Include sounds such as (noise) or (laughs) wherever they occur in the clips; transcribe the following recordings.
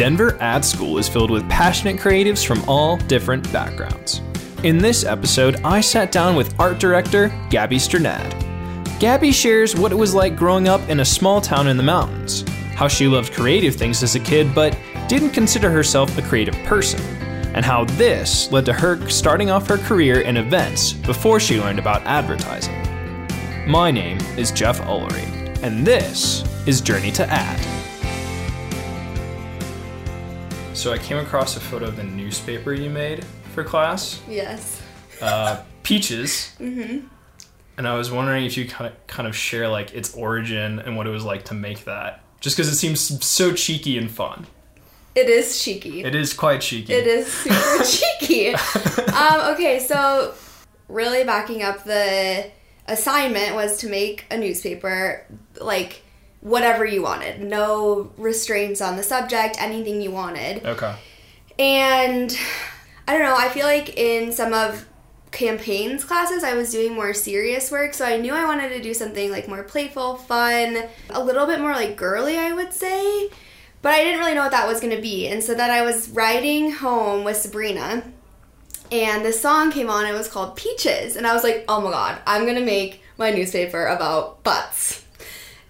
Denver Ad School is filled with passionate creatives from all different backgrounds. In this episode, I sat down with art director Gabby Strnad. Gabby shares what it was like growing up in a small town in the mountains, how she loved creative things as a kid but didn't consider herself a creative person, and how this led to her starting off her career in events before she learned about advertising. My name is Jeff Ullery, and this is Journey to Ad. So I came across a photo of the newspaper you made for class, Yes. uh, Peaches. Mm-hmm. And I was wondering if you kind of kind of share like its origin and what it was like to make that, just because it seems so cheeky and fun. It is cheeky. It is quite cheeky. It is super (laughs) cheeky. Um, okay, so really backing up the assignment was to make a newspaper like whatever you wanted. No restraints on the subject, anything you wanted. Okay. And I don't know, I feel like in some of campaigns classes I was doing more serious work, so I knew I wanted to do something like more playful, fun, a little bit more like girly, I would say. But I didn't really know what that was going to be. And so then I was riding home with Sabrina and this song came on. It was called Peaches, and I was like, "Oh my god, I'm gonna make my newspaper about butts."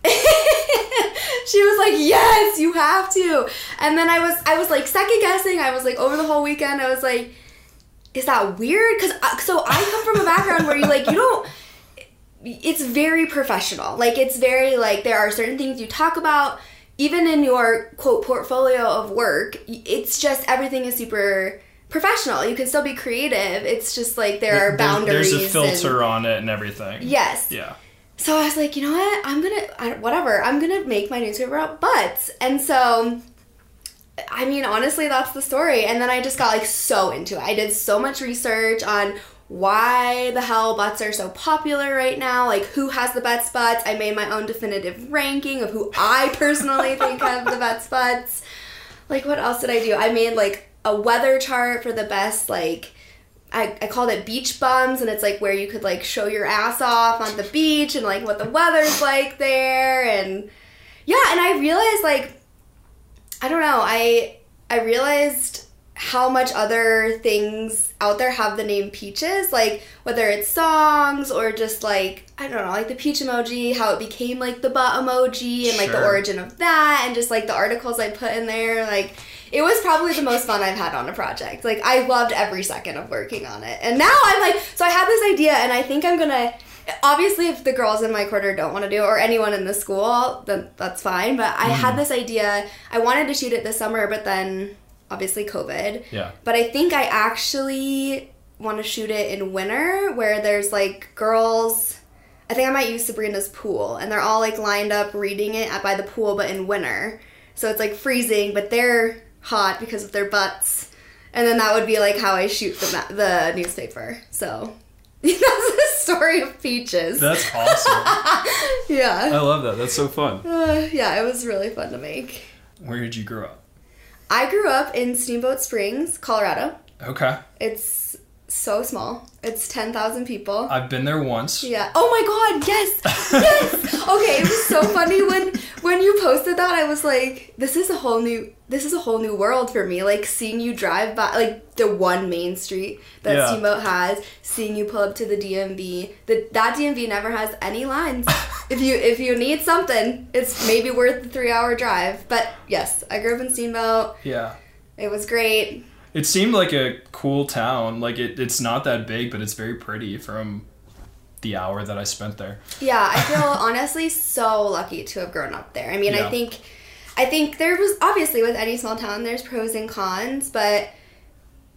(laughs) she was like, "Yes, you have to." And then I was, I was like second guessing. I was like over the whole weekend. I was like, "Is that weird?" Because uh, so I come from a background where you like you don't. It's very professional. Like it's very like there are certain things you talk about. Even in your quote portfolio of work, it's just everything is super professional. You can still be creative. It's just like there are boundaries. There's a filter and- on it and everything. yes. Yeah. So I was like, you know what? I'm gonna I, whatever. I'm gonna make my newspaper about butts. And so, I mean, honestly, that's the story. And then I just got like so into it. I did so much research on why the hell butts are so popular right now. Like, who has the best butts? I made my own definitive ranking of who I personally think have the best butts. Like, what else did I do? I made like a weather chart for the best like I, I called it beach bums and it's like where you could like show your ass off on the beach and like what the weather's like there and yeah and i realized like i don't know i i realized how much other things out there have the name peaches like whether it's songs or just like i don't know like the peach emoji how it became like the butt emoji and like the origin of that and just like the articles i put in there like it was probably the most fun I've had on a project. Like I loved every second of working on it. And now I'm like, so I have this idea, and I think I'm gonna. Obviously, if the girls in my quarter don't want to do it, or anyone in the school, then that's fine. But I had mm. this idea. I wanted to shoot it this summer, but then obviously COVID. Yeah. But I think I actually want to shoot it in winter, where there's like girls. I think I might use Sabrina's pool, and they're all like lined up reading it at, by the pool, but in winter. So it's like freezing, but they're hot because of their butts. And then that would be like how I shoot the, ma- the newspaper. So (laughs) that's the story of Peaches. That's awesome. (laughs) Yeah. I love that. That's so fun. Uh, yeah, it was really fun to make. Where did you grow up? I grew up in Steamboat Springs, Colorado. Okay. It's so small. It's 10,000 people. I've been there once. Yeah. Oh my god, yes. Yes. (laughs) okay, it was so funny when when you posted that I was like this is a whole new this is a whole new world for me. Like seeing you drive by like the one main street that Yeah. Steamboat has, seeing you pull up to the DMV. The that DMV never has any lines. (laughs) if you if you need something, it's maybe worth the 3-hour drive. But yes, I grew up in Steamboat. Yeah. It was great. It seemed like a cool town. Like it, it's not that big, but it's very pretty from the hour that I spent there. Yeah, I feel (laughs) honestly so lucky to have grown up there. I mean, Yeah. I think I think there was obviously with any small town there's pros and cons, but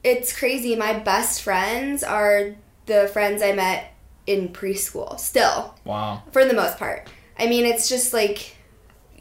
it's crazy. My best friends are the friends I met in preschool still, Wow. for the most part. I mean, it's just like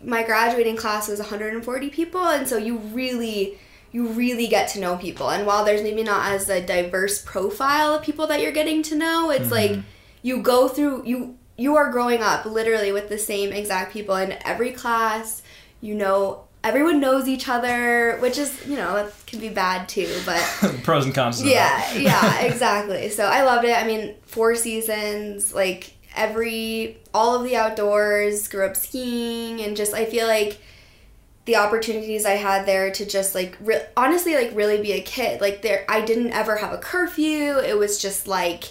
my graduating class was 140 people and so you really you really get to know people and while there's maybe not as a diverse profile of people that you're getting to know it's mm-hmm. like you go through you you are growing up literally with the same exact people in every class you know everyone knows each other which is you know that can be bad too but (laughs) Pros and cons. yeah, (laughs) yeah, (laughs) exactly. So I loved it. I mean, four seasons, like every all of the outdoors, grew up skiing and just I feel like the opportunities I had there to just like re- honestly like really be a kid. Like there I didn't ever have a curfew. It was just like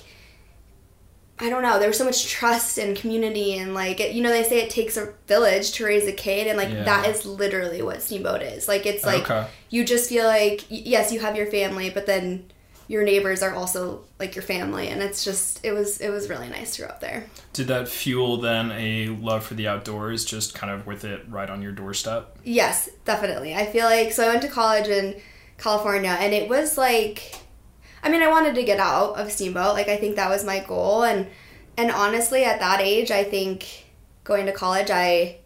I don't know. There was so much trust and community and like it, you know they say it takes a village to raise a kid and like Yeah. that is literally what Steamboat is. Like it's like Okay. you just feel like yes, you have your family, but then your neighbors are also like your family and it's just it was it was really nice to grow up there. Did that fuel then a love for the outdoors, just kind of with it right on your doorstep? Yes, definitely. I feel like so I went to college in California and it was like I mean, I wanted to get out of Steamboat. Like I think that was my goal and and honestly at that age, I think going to college I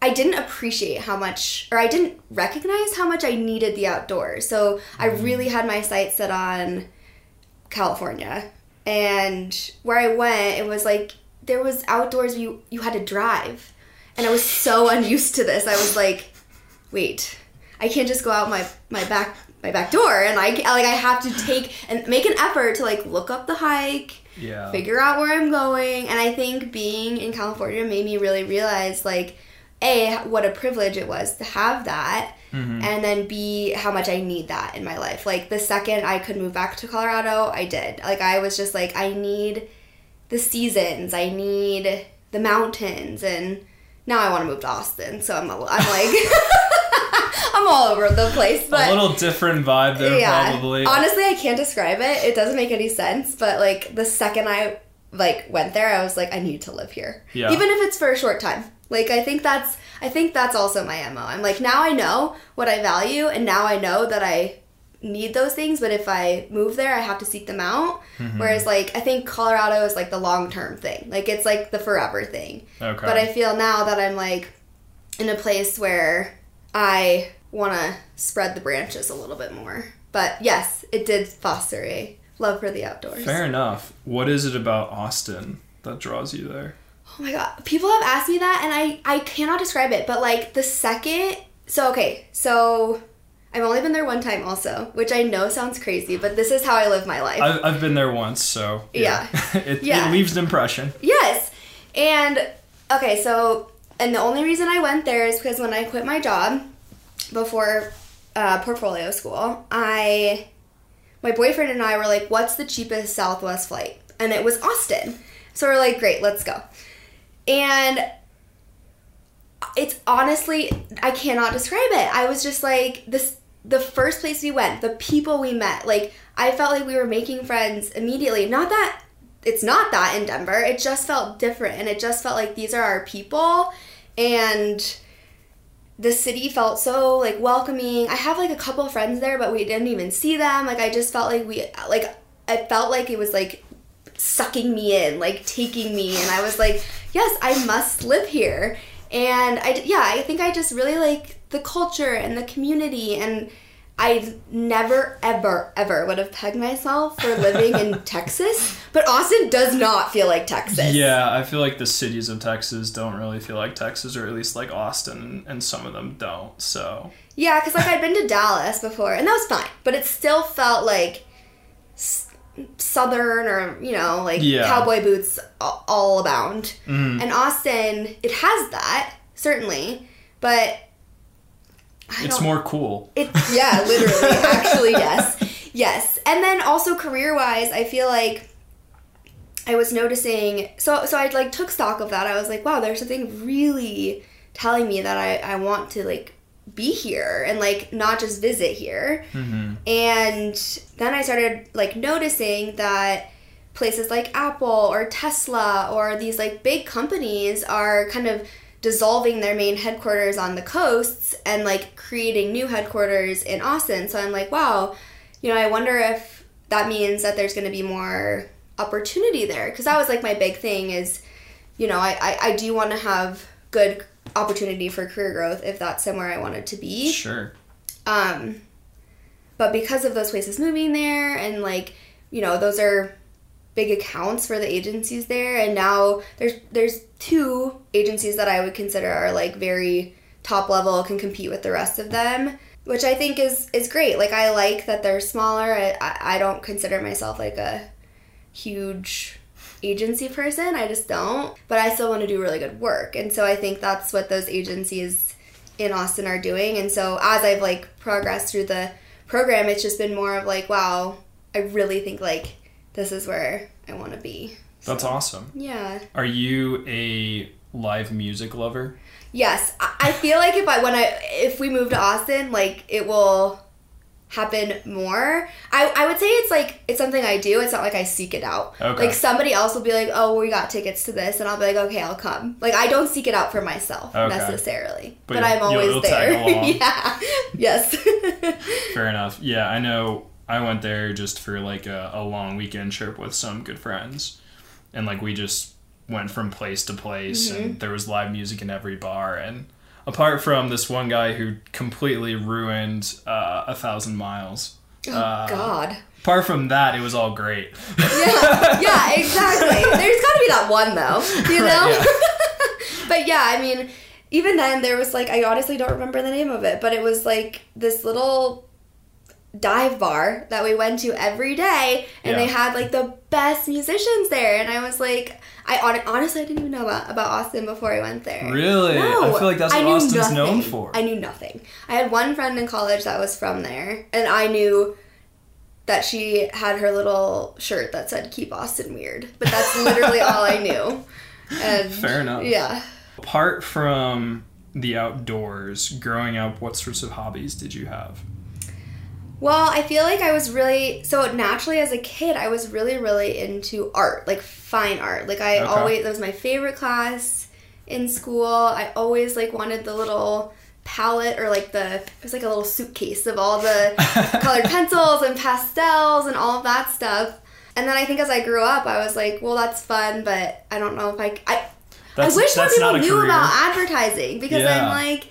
I didn't appreciate how much or I didn't recognize how much I needed the outdoors. So I mm-hmm. really had my sights set on California. And where I went, it was like there was outdoors you you had to drive. And I was so (laughs) unused to this. I was like, wait, I can't just go out my my back my back door and I like I have to take and make an effort to like look up the hike, Yeah. figure out where I'm going, and I think being in California made me really realize like a what a privilege it was to have that mm-hmm. and then b how much i need that in my life. Like the second i could move back to colorado i did. Like i was just like i need the seasons i need the mountains and now i want to move to austin so i'm, a, I'm like (laughs) (laughs) i'm all over the place but a little different vibe there, probably. Honestly, I can't describe it. It doesn't make any sense. But like the second I like went there, I was like, I need to live here, Yeah. even if it's for a short time. Like I think that's I think that's also my mo. I'm like now I know what I value, and now I know that I need those things. But if I move there, I have to seek them out. Mm-hmm. Whereas like I think Colorado is like the long term thing. Like it's like the forever thing. okay. But I feel now that I'm like in a place where I want to spread the branches a little bit more. But yes, it did foster a love for the outdoors. Fair enough. What is it about Austin that draws you there? Oh my god, people have asked me that, and I I cannot describe it. But like the second, so okay, so I've only been there one time, also, which I know sounds crazy, but this is how I live my life. I've, I've been there once, so Yeah. (laughs) it, Yeah. it leaves an impression. Yes. And okay, so and the only reason I went there is because when I quit my job before uh, portfolio school, I my boyfriend and I were like, "What's the cheapest Southwest flight?" And it was Austin. So we're like, "Great, let's go." And it's honestly I cannot describe it. I was just like this the first place we went, the people we met, like I felt like we were making friends immediately. Not that it's not that in Denver. It just felt different and it just felt like these are our people and the city felt so like welcoming. I have like a couple friends there, but we didn't even see them. Like I just felt like we like I felt like it was like sucking me in, like taking me, and I was like, yes, I must live here. And I yeah, I think I just really like the culture and the community and I never, ever, ever would have pegged myself for living in (laughs) Texas, but Austin does not feel like Texas. Yeah, I feel like the cities of Texas don't really feel like Texas, or at least like Austin, and, some of them don't. So Yeah, because like I'd been to Dallas before, and that was fine, but it still felt like s- southern or you know like Yeah. cowboy boots all, all abound. Mm-hmm. And Austin, it has that certainly, but I it's more cool. It yeah, (laughs) literally, actually, yes, yes. And then also career wise, I feel like I was noticing. So so I like took stock of that. I was like, wow, there's something really telling me that I I want to like be here and like not just visit here. Mm-hmm. And then I started like noticing that places like Apple or Tesla or these like big companies are kind of dissolving their main headquarters on the coasts and like creating new headquarters in Austin. So I'm like, wow, you know, I wonder if that means that there's going to be more opportunity there because that was like my big thing is, you know, I, I, I do want to have good opportunity for career growth if that's somewhere I wanted to be. Sure. Um, but because of those places moving there and like, you know, those are big accounts for the agencies there and now there's there's two agencies that I would consider are like very top level can compete with the rest of them which I think is is great. Like I like that they're smaller. I, I, don't consider myself like a huge agency person. I just don't. But I still want to do really good work. And so I think that's what those agencies in Austin are doing. And so as I've like progressed through the program, it's just been more of like, wow, I really think like this is where I want to be. That's awesome. Yeah. Are you a live music lover? Yes, I I feel like if I when I if we move to Austin, like it will happen more. I, I would say it's like it's something I do. It's not like I seek it out. Okay. Like somebody else will be like, "Oh, we got tickets to this," and I'll be like, "Okay, I'll come." Like I don't seek it out for myself Okay. necessarily, But but, I'm always there. (laughs) yeah. Yes. (laughs) Fair enough. Yeah, I know. I went there just for like a, a long weekend trip with some good friends, and like we just went from place to place, Mm-hmm. and there was live music in every bar. And apart from this one guy who completely ruined uh, a thousand miles, oh uh, God. apart from that, it was all great. Yeah. Yeah. Exactly. (laughs) There's got to be that one though. You know. Right, (laughs) but yeah, I mean, even then there was like I honestly don't remember the name of it, but it was like this little dive bar that we went to every day and they had like the best musicians there and I was like I hon- honestly I didn't even know about, about Austin before I went there. Really? I feel like that's what Austin's known nothing. for. I knew nothing. I had one friend in college that was from there and I knew that she had her little shirt that said keep Austin weird. But that's literally (laughs) all I knew. And Fair enough. Yeah. Apart from the outdoors, growing up, what sorts of hobbies did you have? Well, I feel like I was really so naturally as a kid, I was really really into art, like fine art. Like I Okay. always that was my favorite class in school. I always like wanted the little palette or like the it was like a little suitcase of all the (laughs) colored pencils and pastels and all of that stuff. And then I think as I grew up, I was like, well, that's fun, but I don't know if I I, That's, I wish more people knew career. about advertising because Yeah. I'm like,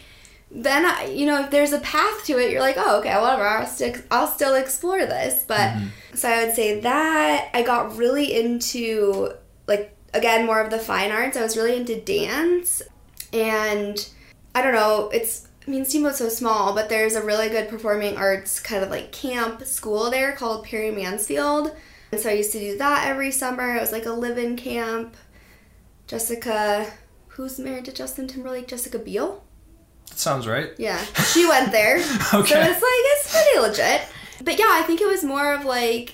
then I, you know, if there's a path to it, you're like, oh, okay, whatever. I'll still, I'll still explore this. But Mm-hmm. so I would say that I got really into like again more of the fine arts. I was really into dance, and I don't know. It's I mean, Steamboat's so small, but there's a really good performing arts kind of like camp school there called Perry Mansfield. And so I used to do that every summer. It was like a live-in camp. Jessica, who's married to Justin Timberlake? Jessica Biel. That sounds right. Yeah, she went there. (laughs) So Okay. it's like it's pretty legit. But yeah, I think it was more of like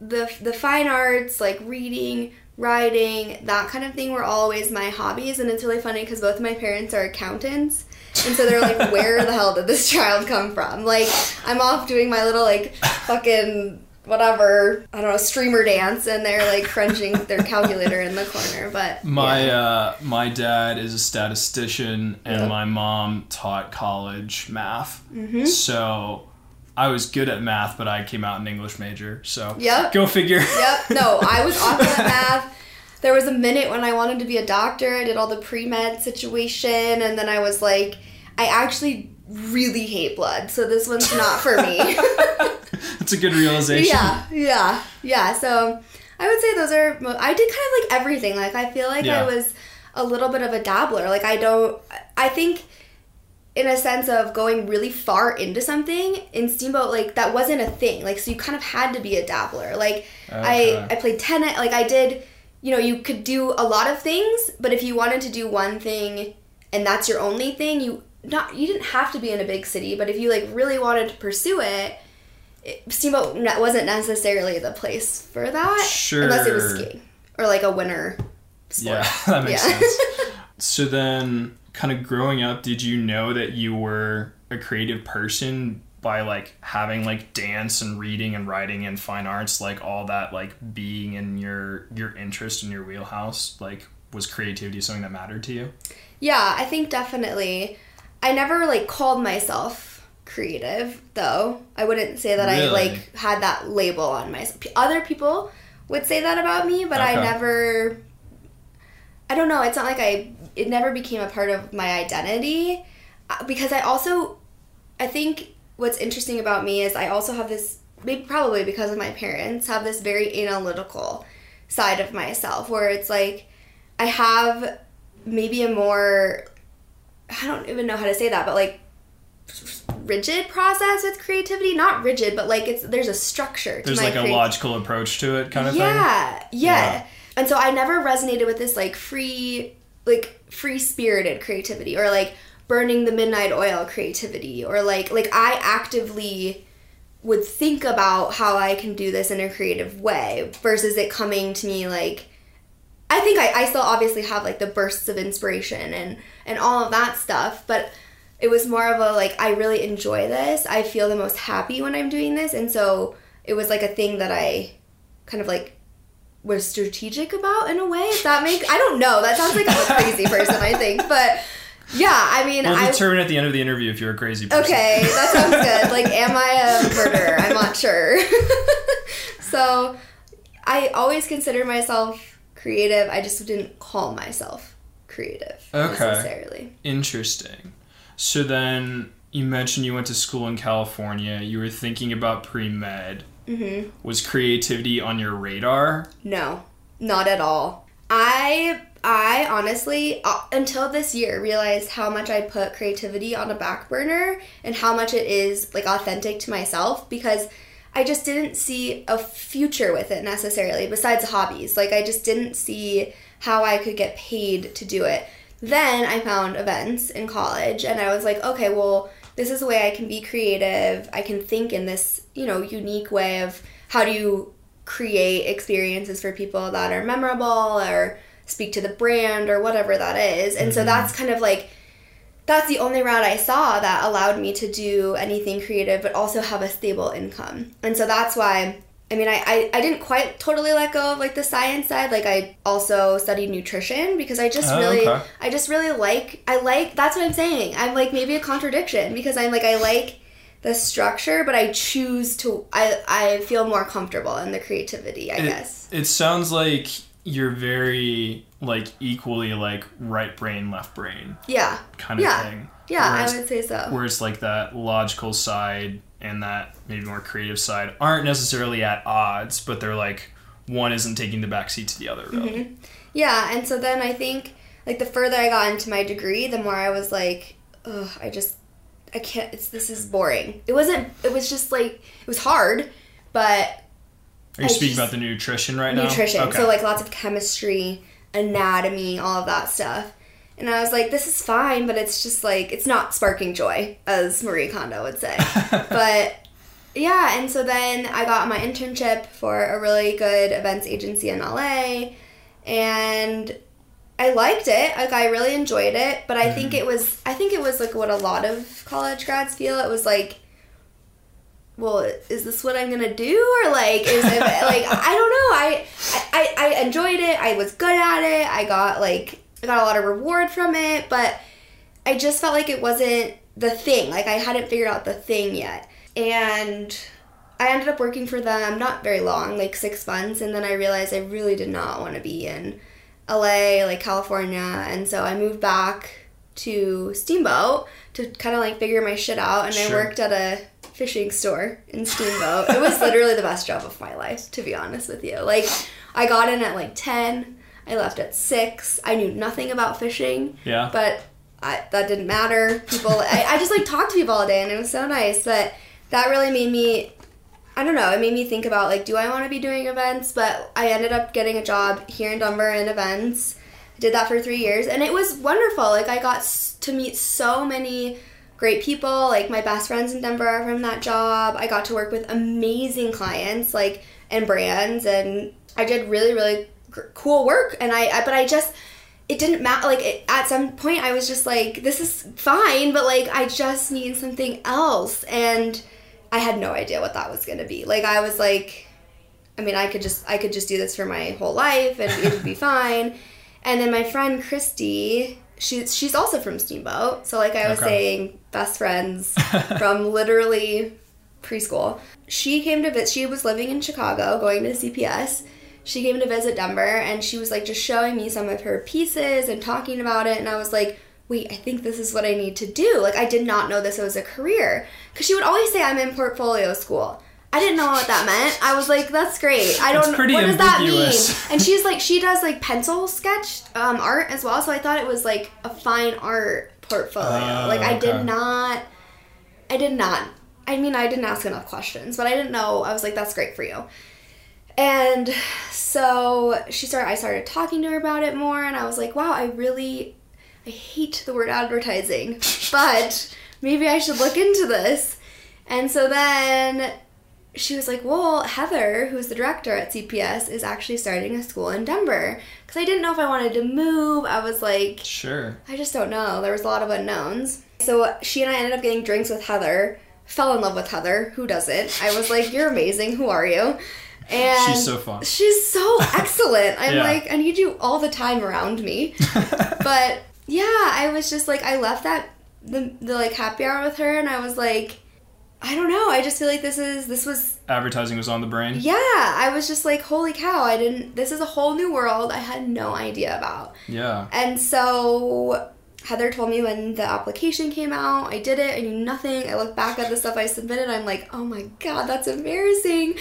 the the fine arts, like reading, writing, that kind of thing were always my hobbies. And it's really funny because both of my parents are accountants. And so they're like, (laughs) where the hell did this child come from? Like, I'm off doing my little, like, fucking whatever, I don't know, streamer dance, and they're like crunching (laughs) their calculator in the corner. But My yeah. uh, my dad is a statistician, and Yeah. my mom taught college math. Mm-hmm. So I was good at math, but I came out an English major. So Yep. go figure. Yep. No, I was (laughs) awful at math. There was a minute when I wanted to be a doctor. I did all the pre med situation, and then I was like, I actually really hate blood, so this one's not for me. (laughs) (laughs) That's a good realization. yeah, yeah, yeah. So I would say those are. I did kind of like everything. Like I feel like Yeah. I was a little bit of a dabbler. Like I don't. I think. In a sense of going really far into something in Steamboat, like that wasn't a thing. Like so, you kind of had to be a dabbler. Like Okay. I I played tennis. Like I did, you know, you could do a lot of things, but if you wanted to do one thing and that's your only thing, you not you didn't have to be in a big city, but if you like really wanted to pursue it, it Steamboat wasn't necessarily the place for that. Unless it was skiing or like a winter sport. Yeah, (laughs) that makes Yeah. sense. (laughs) So then, kind of growing up, did you know that you were a creative person by like having like dance and reading and writing and fine arts, like all that, like being in your your interest in your wheelhouse? Like, was creativity something that mattered to you? Yeah, I think definitely. I never like called myself creative though. I wouldn't say that I like had that label on myself. Other people would say that about me, but I never I don't know, it's not like I it never became a part of my identity Uh, because I also I think what's interesting about me is I also have this maybe probably because of my parents have this very analytical side of myself where it's like I have maybe a more I don't even know how to say that, but like rigid process with creativity. Not rigid, but like it's there's a structure. To There's like a logical approach to it, kind of thing. yeah, yeah, Yeah. And so I never resonated with this like free, like free spirited creativity or like burning the midnight oil creativity or like like I actively would think about how I can do this in a creative way versus it coming to me like I think I, I still obviously have like the bursts of inspiration and and all of that stuff, but it was more of a like I really enjoy this. I feel the most happy when I'm doing this, and so it was like a thing that I kind of like was strategic about in a way. If that makes I don't know. That sounds like I'm a crazy person. I think, but yeah, I mean, We'll I determine at the end of the interview if you're a crazy person. Okay, that sounds good. Like, am I a (laughs) murderer? I'm not sure. (laughs) so, I always consider myself creative. I just didn't call myself creative Okay. necessarily. Interesting. So then you mentioned you went to school in California. You were thinking about pre med. Mm-hmm. Was creativity on your radar? No, not at all. I I honestly uh, until this year realized how much I put creativity on a back burner and how much it is like authentic to myself because I just didn't see a future with it necessarily besides hobbies. Like I just didn't see how I could get paid to do it. Then I found events in college and I was like, okay, well, this is a way I can be creative. I can think in this, you know, unique way of how do you create experiences for people that are memorable or speak to the brand or whatever that is. And so mm-hmm. that's kind of like that's the only route I saw that allowed me to do anything creative but also have a stable income. And so that's why I mean I, I, I didn't quite totally let go of like the science side. Like I also studied nutrition because I just Oh, really okay. I just really like I like that's what I'm saying. I'm like maybe a contradiction because I'm like I like the structure but I choose to I I feel more comfortable in the creativity, I It, guess. it sounds like you're very like equally like right brain left brain Yeah. kind of Yeah. thing. Yeah, Whereas- I would say so. where it's like that logical side and that maybe more creative side aren't necessarily at odds, but they're like one isn't taking the backseat to the other. Really. Mm-hmm. Yeah, and so then I think like the further I got into my degree, the more I was like, ugh, I just I can't. It's this is boring. It wasn't. It was just like it was hard, but Are you I speaking just- about the nutrition right now? nutrition. Okay. So like lots of chemistry, anatomy, all of that stuff. And I was like, this is fine, but it's just like it's not sparking joy, as Marie Kondo would say. (laughs) but yeah, and so then I got my internship for a really good events agency in LA, and I liked it. Like I really enjoyed it, but I think mm-hmm. it was I think it was like what a lot of college grads feel. It was like well, is this what I'm gonna do, or like, is it (laughs) like I don't know. I, I I enjoyed it. I was good at it. I got like I got a lot of reward from it, but I just felt like it wasn't the thing. Like I hadn't figured out the thing yet, and I ended up working for them not very long, like six months, and then I realized I really did not want to be in LA, like California, and so I moved back to Steamboat to kind of like figure my shit out, and I worked at a fishing store in Steamboat. it was literally the best job of my life, to be honest with you. Like, I got in at like 10, I left at 6. I knew nothing about fishing, yeah. but I, that didn't matter. People, I, I just like talked to people all day, and it was so nice. But that really made me, I don't know, it made me think about like, do I want to be doing events? But I ended up getting a job here in Denver in events. I did that for three years, and it was wonderful. Like, I got to meet so many great people. Like, my best friends in Denver are from that job. I got to work with amazing clients, like, and brands, and I did really, really cool work. And I, I but I just, it didn't matter. Like, it, at some point, I was just like, this is fine, but like, I just need something else. And I had no idea what that was gonna be. Like, I was like, I mean, I could just I could just do this for my whole life and it would be (laughs) fine. And then my friend Christy, she's she's also from Steamboat. So like I was Okay. saying, best friends (laughs) from literally preschool. She came to visit. She was living in Chicago, going to CPS. She came to visit Denver, and she was like just showing me some of her pieces and talking about it. And I was like, wait, I think this is what I need to do. Like I did not know this was a career because she would always say I'm in portfolio school. I didn't know what that meant. I was like, that's great. I don't. Pretty what does that mean? (laughs) And she's like, she does like pencil sketch um, art as well. So I thought it was like a fine art portfolio. Oh, like I okay. did not. I did not. I mean, I didn't ask enough questions, but I didn't know. I was like, that's great for you. And so she started. I started talking to her about it more, and I was like, wow, I really. I hate the word advertising, (laughs) but maybe I should look into this. And so then she was like, Well, Heather, who's the director at CPS, is actually starting a school in Denver. Because I didn't know if I wanted to move. I was like, Sure. I just don't know. There was a lot of unknowns. So she and I ended up getting drinks with Heather. Fell in love with Heather. Who doesn't? I was like, "You're amazing. Who are you?" And She's so fun. She's so (laughs) excellent. I'm Yeah. like, I need you all the time around me. (laughs) but yeah, I was just like, I left that the the like happy hour with her, and I was like, I don't know. I just feel like this is this was Advertising was on the brain. yeah. I was just like, holy cow! I didn't. This is a whole new world I had no idea about. Yeah. And so Heather told me when the application came out, I did it, I knew nothing. I look back at the stuff I submitted, I'm like, oh my god, that's embarrassing.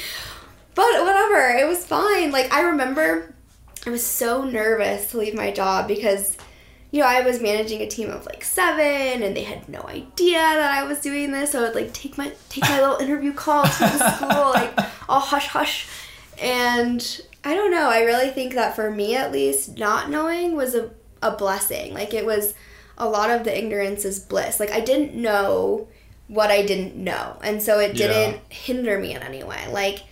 But whatever, it was fine. Like, I remember I was so nervous to leave my job because, you know, I was managing a team of like seven and they had no idea that I was doing this. So I would like take my take my little interview call to the (laughs) school, like all hush hush. And I don't know, I really think that for me at least, not knowing was a, a blessing. Like it was a lot of the ignorance is bliss. Like I didn't know what I didn't know. And so it didn't hinder me in any way. Like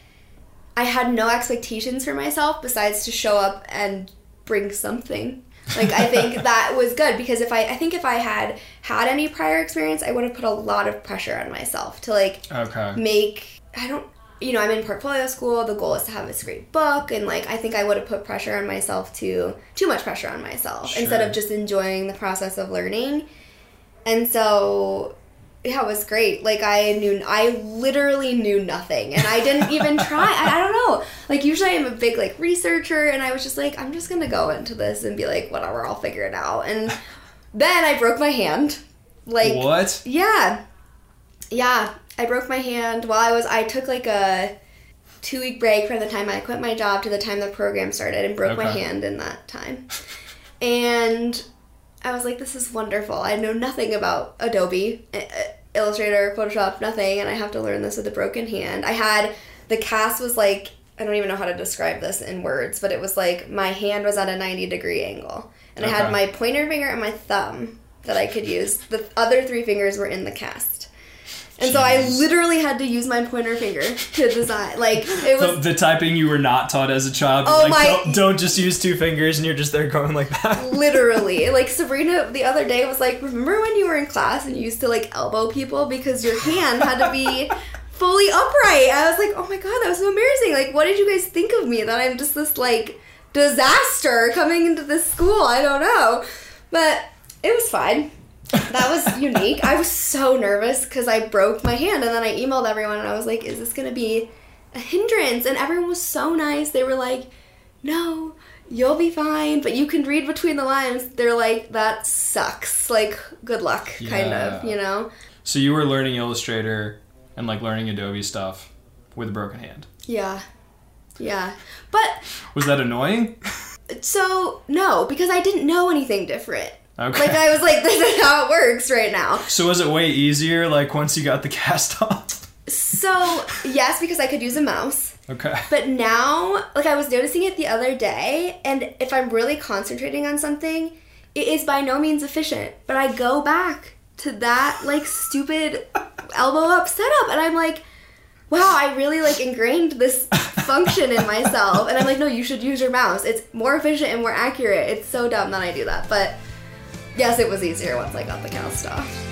I had no expectations for myself besides to show up and bring something. Like I think (laughs) that was good because if I I think if I had had any prior experience, I would have put a lot of pressure on myself to like Okay. make I don't you know, I'm in portfolio school. The goal is to have this great book and like I think I would have put pressure on myself to too much pressure on myself instead of just enjoying the process of learning. And so yeah, it was great. Like I knew I literally knew nothing and I didn't even (laughs) try. I, I don't know. Like usually I'm a big like researcher and I was just like I'm just to go into this and be like whatever, I'll figure it out. And (laughs) then I broke my hand. Like what? yeah. Yeah. I broke my hand while I was I took like a two week break from the time I quit my job to the time the program started and broke my hand in that time. And I was like, this is wonderful. I know nothing about Adobe, Illustrator, Photoshop, nothing, and I have to learn this with a broken hand. I had the cast was like I don't even know how to describe this in words, but it was like my hand was at a 90 degree angle. And I had my pointer finger and my thumb that I could use. The other three fingers were in the cast. And so I literally had to use my pointer finger to design. Like it The, was the typing you were not taught as a child. Oh like, my- Don't, don't just use two fingers and you're just there going like that. literally (laughs) like Sabrina the other day was like, "Remember when you were in class and you used to like elbow people because your hand had to be (laughs) fully upright?" I was like, "Oh my god, that was so embarrassing. Like what did you guys think of me that I'm just this like disaster coming into this school? I don't know." But it was fine. That was unique. I was so nervous because I broke my hand, and then I emailed everyone, and I was like, "Is this gonna be a hindrance?" And everyone was so nice. They were like, "No, you'll be fine, but you can read between the lines." They're like, "That sucks. Like, good luck, kind of, you know." So you were learning Illustrator and like learning Adobe stuff with a broken hand. Yeah, yeah. But Was that annoying? so no, because I didn't know anything different. Okay. Like I was like, (laughs) "This is how it works right now." so was it way easier like once you got the cast (laughs) off? So yes, because I could use a mouse. Okay. But now, like I was noticing it the other day, and if I'm really concentrating on something, it is by no means efficient. But I go back to that like stupid (laughs) elbow up setup, and I'm like, wow, I really like ingrained this function in myself. And I'm like, no, you should use your mouse. It's more efficient and more accurate. It's so dumb that I do that, but yes, it was easier once I got the cast off.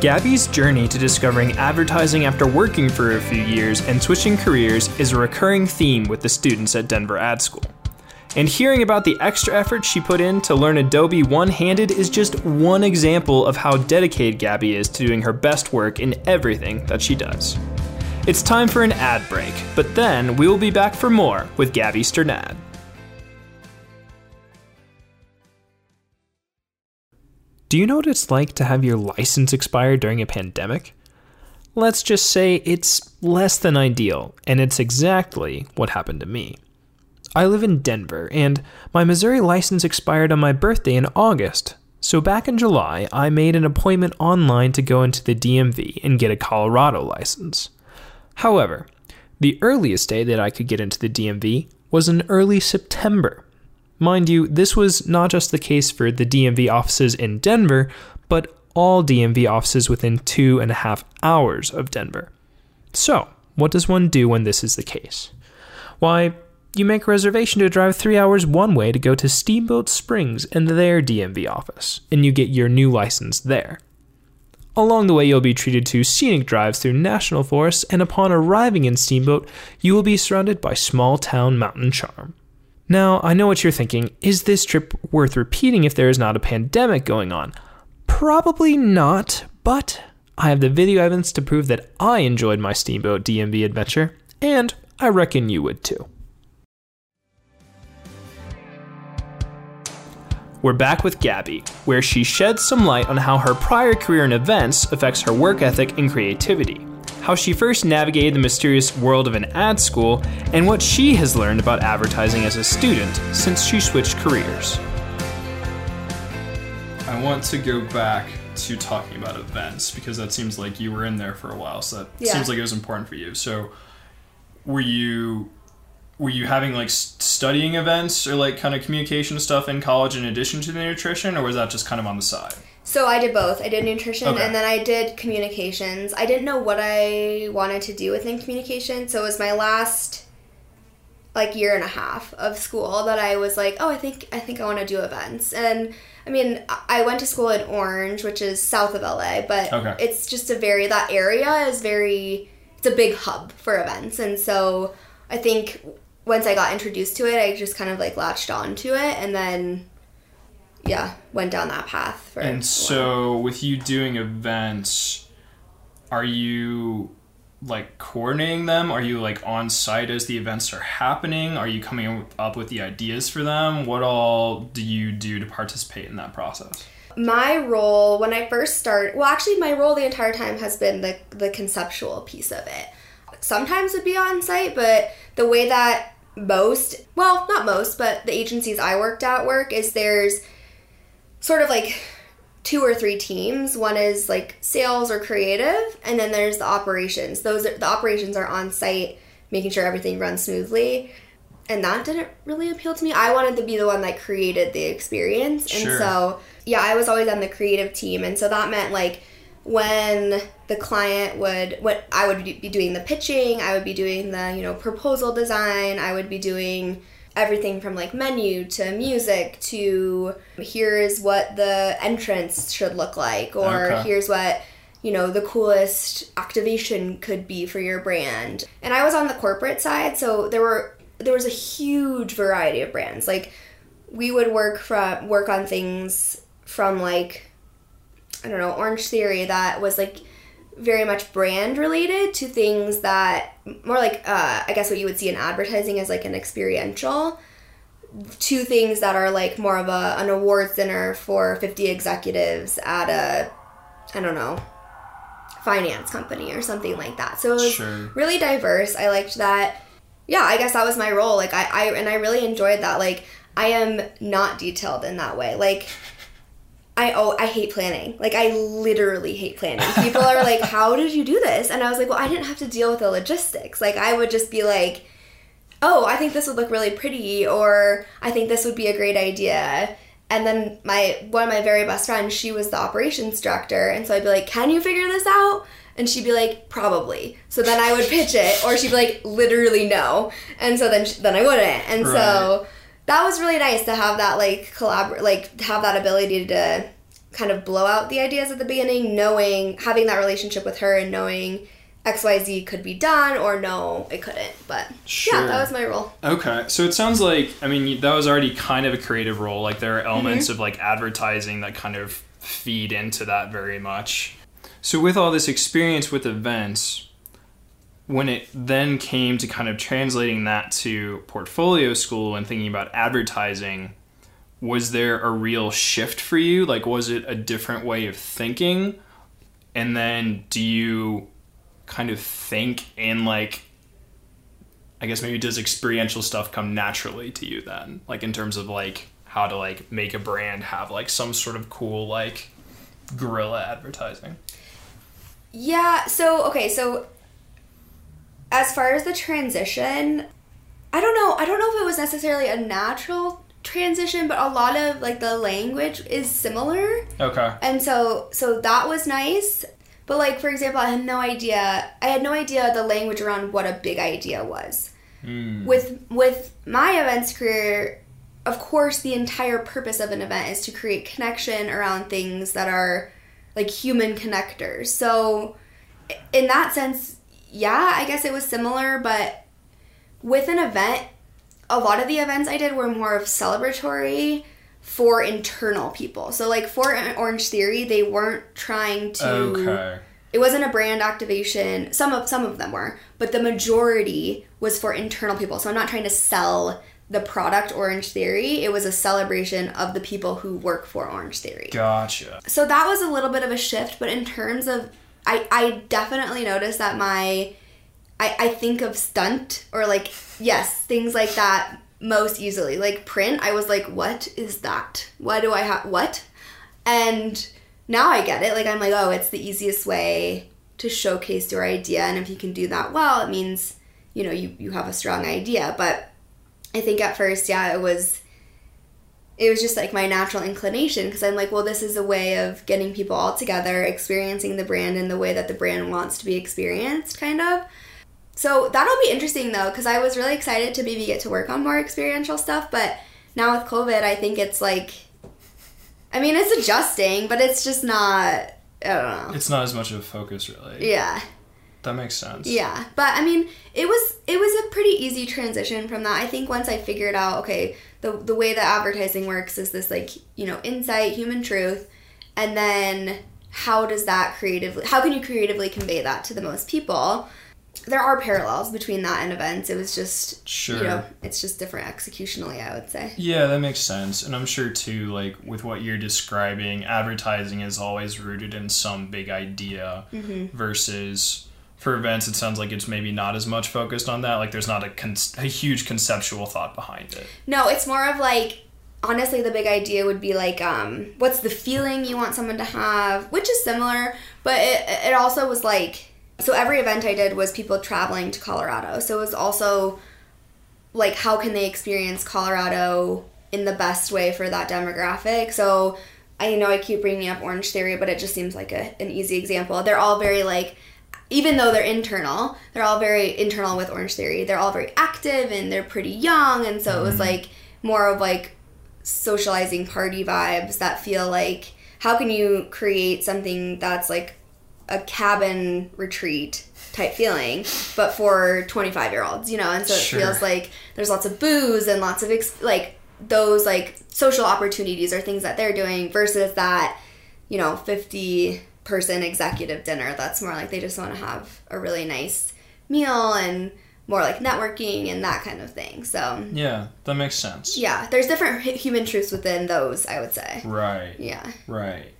Gabby's journey to discovering advertising after working for a few years and switching careers is a recurring theme with the students at Denver Ad School. And hearing about the extra effort she put in to learn Adobe one handed is just one example of how dedicated Gabby is to doing her best work in everything that she does. It's time for an ad break, but then we will be back for more with Gabby Sternad. Do you know what it's like to have your license expire during a pandemic? Let's just say it's less than ideal, and it's exactly what happened to me. I live in Denver, and my Missouri license expired on my birthday in August. So back in July, I made an appointment online to go into the DMV and get a Colorado license. However, the earliest day that I could get into the DMV was in early September. Mind you, this was not just the case for the DMV offices in Denver, but all DMV offices within two and a half hours of Denver. So, what does one do when this is the case? Why, you make a reservation to drive three hours one way to go to Steamboat Springs and their DMV office, and you get your new license there. Along the way, you'll be treated to scenic drives through national forests, and upon arriving in Steamboat, you will be surrounded by small town mountain charm. Now, I know what you're thinking is this trip worth repeating if there is not a pandemic going on? Probably not, but I have the video evidence to prove that I enjoyed my Steamboat DMV adventure, and I reckon you would too. We're back with Gabby, where she sheds some light on how her prior career in events affects her work ethic and creativity, how she first navigated the mysterious world of an ad school, and what she has learned about advertising as a student since she switched careers. I want to go back to talking about events because that seems like you were in there for a while, so that Yeah. seems like it was important for you. So, were you were you having like studying events or like kind of communication stuff in college in addition to the nutrition, or was that just kind of on the side? So I did both. I did nutrition Okay. and then I did communications. I didn't know what I wanted to do within communication, so it was my last like year and a half of school that I was like, oh, I think I think I want to do events. And I mean, I- went to school in Orange, which is south of LA, but Okay. it's just a very that area is very it's a big hub for events, and so I think once I got introduced to it, I just kind of like latched on to it, and then yeah, went down that path for. And so, with you doing events, are you like coordinating them? Are you like on site as the events are happening? Are you coming up with the ideas for them? What all do you do to participate in that process? My role when I first start, well, actually, my role the entire time has been the the conceptual piece of it. Sometimes it'd be on site, but the way that most, well, not most, but the agencies I worked at work is there's sort of like two or three teams. One is like sales or creative, and then there's the operations. Those are, the operations are on site, making sure everything runs smoothly. And that didn't really appeal to me. I wanted to be the one that created the experience, and Sure. so yeah, I was always on the creative team, and so that meant like when the client would what I would be doing the pitching, I would be doing the, you know, proposal design, I would be doing everything from like menu to music to here's what the entrance should look like or Okay. here's what you know the coolest activation could be for your brand and i was on the corporate side so there were there was a huge variety of brands like we would work from work on things from like I don't know, Orange Theory that was like very much brand related to things that more like uh, I guess what you would see in advertising as like an experiential to things that are like more of a an awards dinner for 50 executives at a I don't know finance company or something like that. So it was Sure. really diverse. I liked that. Yeah, I guess that was my role. Like I, I and I really enjoyed that. Like I am not detailed in that way. Like I oh I hate planning. Like I literally hate planning. People are like, (laughs) "How did you do this?" And I was like, "Well, I didn't have to deal with the logistics. Like I would just be like, "Oh, I think this would look really pretty," or "I think this would be a great idea." And then my one of my very best friends, she was the operations director, and so I'd be like, "Can you figure this out?" And she'd be like, "Probably." So then I would pitch it, or she'd be like, "Literally no." And so then then I wouldn't. And so that was really nice to have that like collabor like have that ability to kind of blow out the ideas at the beginning, knowing having that relationship with her and knowing XYZ could be done or no, it couldn't. But yeah, that was my role. Okay, so it sounds like I mean that was already kind of a creative role. Like there are mm-hmm. elements of like advertising that kind of feed into that very much. So with all this experience with events, when it then came to kind of translating that to portfolio school and thinking about advertising, was there a real shift for you? Like was it a different way of thinking? And then do you kind of think in like I guess maybe does experiential stuff come naturally to you then? Like in terms of like how to like make a brand have like some sort of cool like guerrilla advertising. Yeah, so okay, so as far as the transition, I don't know, I don't know if it was necessarily a natural transition, but a lot of like the language is similar. Okay. And so so that was nice. But like for example, I had no idea I had no idea the language around what a big idea was. Mm. With with my events career, of course the entire purpose of an event is to create connection around things that are like human connectors. So in that sense, yeah, I guess it was similar, but with an event, a lot of the events I did were more of celebratory for internal people. So like for Orange Theory, they weren't trying to Okay. it wasn't a brand activation. Some of some of them were, but the majority was for internal people. So I'm not trying to sell the product Orange Theory. It was a celebration of the people who work for Orange Theory. Gotcha. So that was a little bit of a shift, but in terms of I, I definitely noticed that my I, I think of stunt or like yes, things like that most easily. Like print, I was like, what is that? Why do I have what? And now I get it. Like I'm like, oh, it's the easiest way to showcase your idea and if you can do that well, it means, you know, you, you have a strong idea. But I think at first, yeah, it was it was just like my natural inclination because I'm like, well, this is a way of getting people all together, experiencing the brand in the way that the brand wants to be experienced, kind of. So that'll be interesting though, because I was really excited to maybe get to work on more experiential stuff, but now with COVID, I think it's like, I mean, it's adjusting, but it's just not, I don't know. It's not as much of a focus, really. Yeah. That makes sense. Yeah, but I mean, it was it was a pretty easy transition from that. I think once I figured out, okay, the the way that advertising works is this like you know insight, human truth, and then how does that creatively? How can you creatively convey that to the most people? There are parallels between that and events. It was just Sure. you know, it's just different executionally. I would say. Yeah, that makes sense. And I'm sure too, like with what you're describing, advertising is always rooted in some big idea Mm-hmm. versus for events, it sounds like it's maybe not as much focused on that. Like there's not a, con- a huge conceptual thought behind it. No, it's more of like honestly the big idea would be like um what's the feeling you want someone to have, which is similar, but it it also was like so every event I did was people traveling to Colorado. So it was also like how can they experience Colorado in the best way for that demographic. So I know I keep bringing up Orange Theory, but it just seems like a, an easy example. They're all very like even though they're internal, they're all very internal with Orange Theory. They're all very active and they're pretty young, and so it was mm-hmm. like more of like socializing party vibes that feel like how can you create something that's like a cabin retreat type feeling, but for 25 year olds, you know, and so it Sure. feels like there's lots of booze and lots of ex- like those like social opportunities or things that they're doing versus that, you know, 50 person executive dinner that's more like they just want to have a really nice meal and more like networking and that kind of thing. So, Yeah, that makes sense. yeah, there's different human truths within those, I would say. Right. Yeah. Right.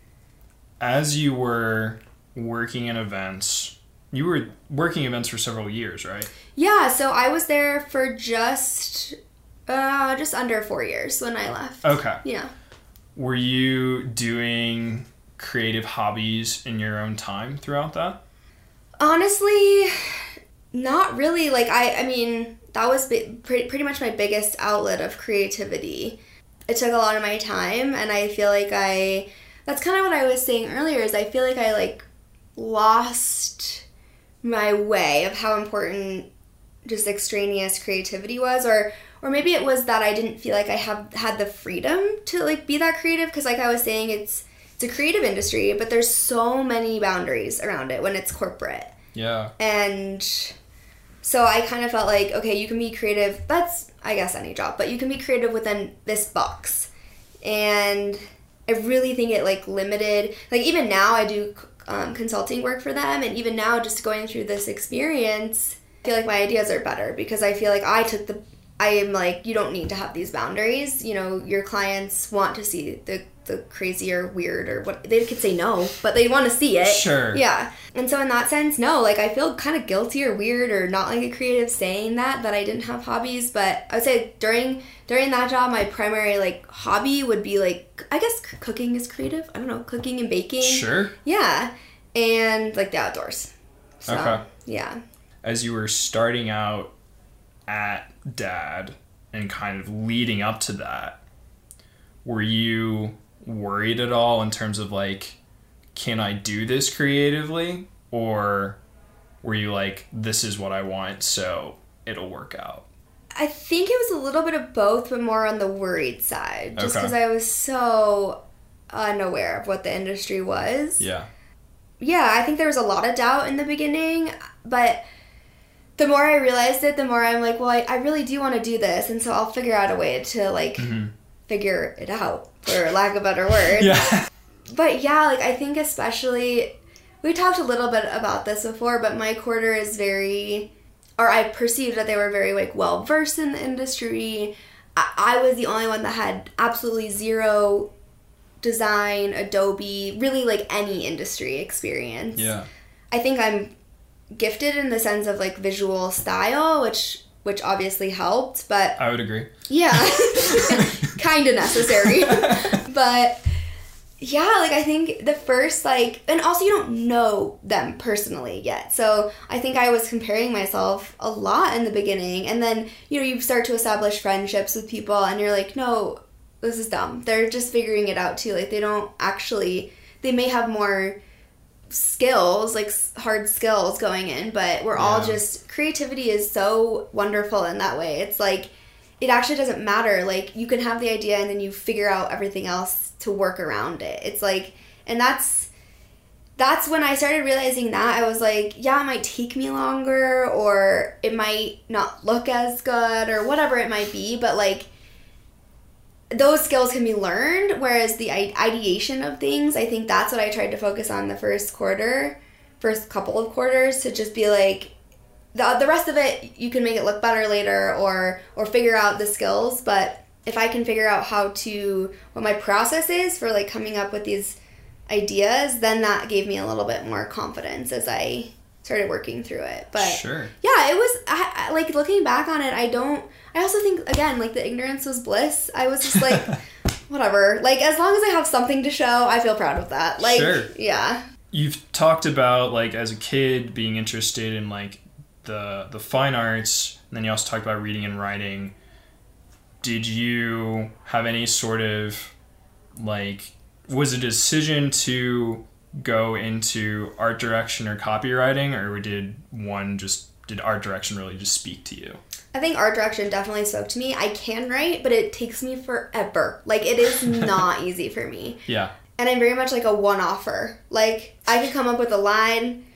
As you were working in events, you were working events for several years, right? Yeah, so I was there for just uh just under 4 years when I left. Okay. Yeah. Were you doing creative hobbies in your own time throughout that? Honestly, not really. Like I, I mean, that was pretty, pretty much my biggest outlet of creativity. It took a lot of my time, and I feel like I. That's kind of what I was saying earlier. Is I feel like I like lost my way of how important just extraneous creativity was, or or maybe it was that I didn't feel like I have had the freedom to like be that creative because, like I was saying, it's it's a creative industry, but there's so many boundaries around it when it's corporate. Yeah. And so I kind of felt like, okay, you can be creative. That's, I guess, any job, but you can be creative within this box. And I really think it like limited, like even now I do um, consulting work for them, and even now just going through this experience, I feel like my ideas are better because I feel like I took the. I am like, you don't need to have these boundaries. You know, your clients want to see the the crazy or weird or what they could say no, but they want to see it. Sure. Yeah. And so in that sense, no, like I feel kind of guilty or weird or not like a creative saying that that I didn't have hobbies, but I would say during during that job my primary like hobby would be like I guess c- cooking is creative. I don't know, cooking and baking. Sure. Yeah. And like the outdoors. So, Okay. Yeah. As you were starting out at DAS and kind of leading up to that, were you worried at all in terms of like, can I do this creatively? Or were you like, this is what I want, so it'll work out? I think it was a little bit of both, but more on the worried side, just Okay. because I was so unaware of what the industry was. Yeah. yeah, I think there was a lot of doubt in the beginning, but the more I realized it, the more I'm like, well, I, I really do want to do this, and so I'll figure out a way to like mm-hmm. figure it out, for lack of a better word. Yeah. (laughs) But yeah, like I think especially we talked a little bit about this before, but my quarter is very or I perceived that they were very like well versed in the industry. I, I was the only one that had absolutely zero design, Adobe, really like any industry experience. yeah. I think I'm gifted in the sense of like visual style, which which obviously helped, but I would agree. yeah, (laughs) (laughs) kind of necessary. (laughs) but yeah, like I think the first like, and also you don't know them personally yet. So I think I was comparing myself a lot in the beginning, and then you know you start to establish friendships with people, and you're like, no, this is dumb. They're just figuring it out too. Like they don't actually. They may have more skills like hard skills going in but we're all just creativity is so wonderful in that way. It's like it actually doesn't matter like you can have the idea and then you figure out everything else to work around it. It's like and that's that's when i started realizing that i was like yeah it might take me longer or it might not look as good or whatever it might be but like those skills can be learned whereas the ideation of things i think that's what i tried to focus on the first quarter first couple of quarters to just be like the, the rest of it you can make it look better later or or figure out the skills but if i can figure out how to what my process is for like coming up with these ideas then that gave me a little bit more confidence as i started working through it but Sure. yeah it was I, I like looking back on it i don't i also think again like the ignorance was bliss i was just like (laughs) whatever like as long as i have something to show i feel proud of that like Sure. yeah You've talked about like as a kid being interested in like the the fine arts, and then you also talked about reading and writing. Did you have any sort of like was a decision to go into art direction or copywriting or did one just did art direction really just speak to you? I think art direction definitely spoke to me. I can write, but it takes me forever. Like it is (laughs) not easy for me. Yeah. And I'm very much like a one-offer. Like I could come up with a line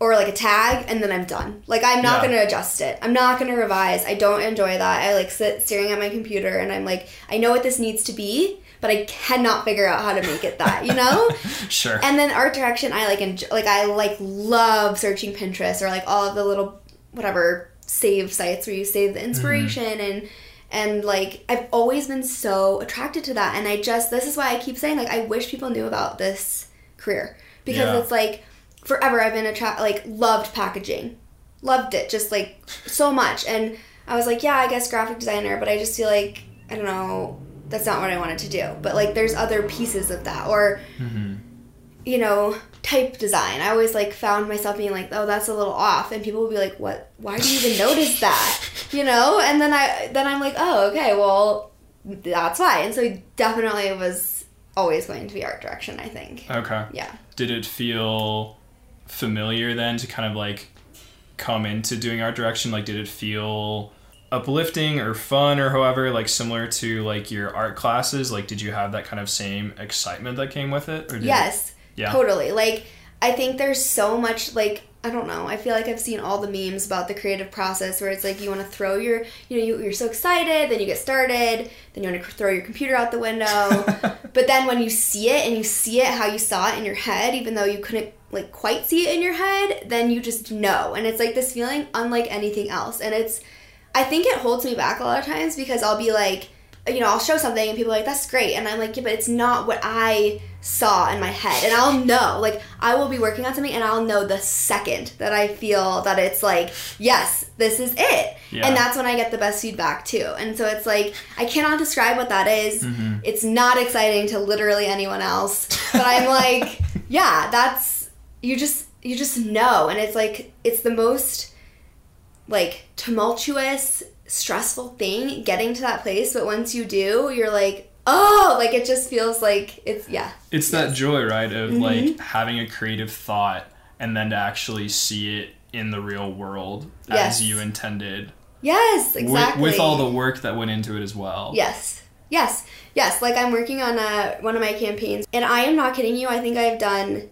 or like a tag and then I'm done. Like I'm not Yeah. going to adjust it. I'm not going to revise. I don't enjoy that. I like sit staring at my computer and I'm like I know what this needs to be, but I cannot figure out how to make it that, you know? (laughs) Sure. And then art direction, I like enjoy, like I like love searching Pinterest or like all of the little whatever save sites where you save the mm-hmm. inspiration and and like I've always been so attracted to that and I just this is why I keep saying like I wish people knew about this career because Yeah. it's like forever I've been attract like loved packaging. Loved it just like so much and I was like, yeah, I guess graphic designer, but I just feel like I don't know, that's not what I wanted to do. But like there's other pieces of that or mm-hmm. you know, type design. I always like found myself being like, "Oh, that's a little off," and people would be like, "What? Why do you even notice that?" (laughs) You know, and then I then I'm like, "Oh, okay, well, that's why." And so definitely it was always going to be art direction. I think. Okay. Yeah. Did it feel familiar then to kind of like come into doing art direction? Like, did it feel uplifting or fun or however, like similar to like your art classes? Like, did you have that kind of same excitement that came with it? Or did Yes. Yeah. Totally. Like I think there's so much like I don't know. I feel like I've seen all the memes about the creative process where it's like you want to throw your, you know, you, you're so excited, then you get started, then you want to throw your computer out the window. (laughs) but then when you see it and you see it how you saw it in your head, even though you couldn't like quite see it in your head, then you just know. And it's like this feeling unlike anything else. And it's, I think it holds me back a lot of times because I'll be like, you know, I'll show something and people are like, that's great. And I'm like, yeah, but it's not what I saw in my head. And I'll know, like, I will be working on something and I'll know the second that I feel that it's like, yes, this is it. Yeah. And that's when I get the best feedback too. And so it's like, I cannot describe what that is. Mm-hmm. It's not exciting to literally anyone else. But I'm (laughs) like, yeah, that's, you just, you just know. And it's like, it's the most like tumultuous, stressful thing getting to that place, but once you do, you're like, oh, like it just feels like it's yeah. It's that joy, right, of mm-hmm. like having a creative thought and then to actually see it in the real world Yes. as you intended. Yes, With- exactly. With, all the work that went into it as well. Yes. Yes. Yes. Like I'm working on a, one of my campaigns, and I am not kidding you. I think I've done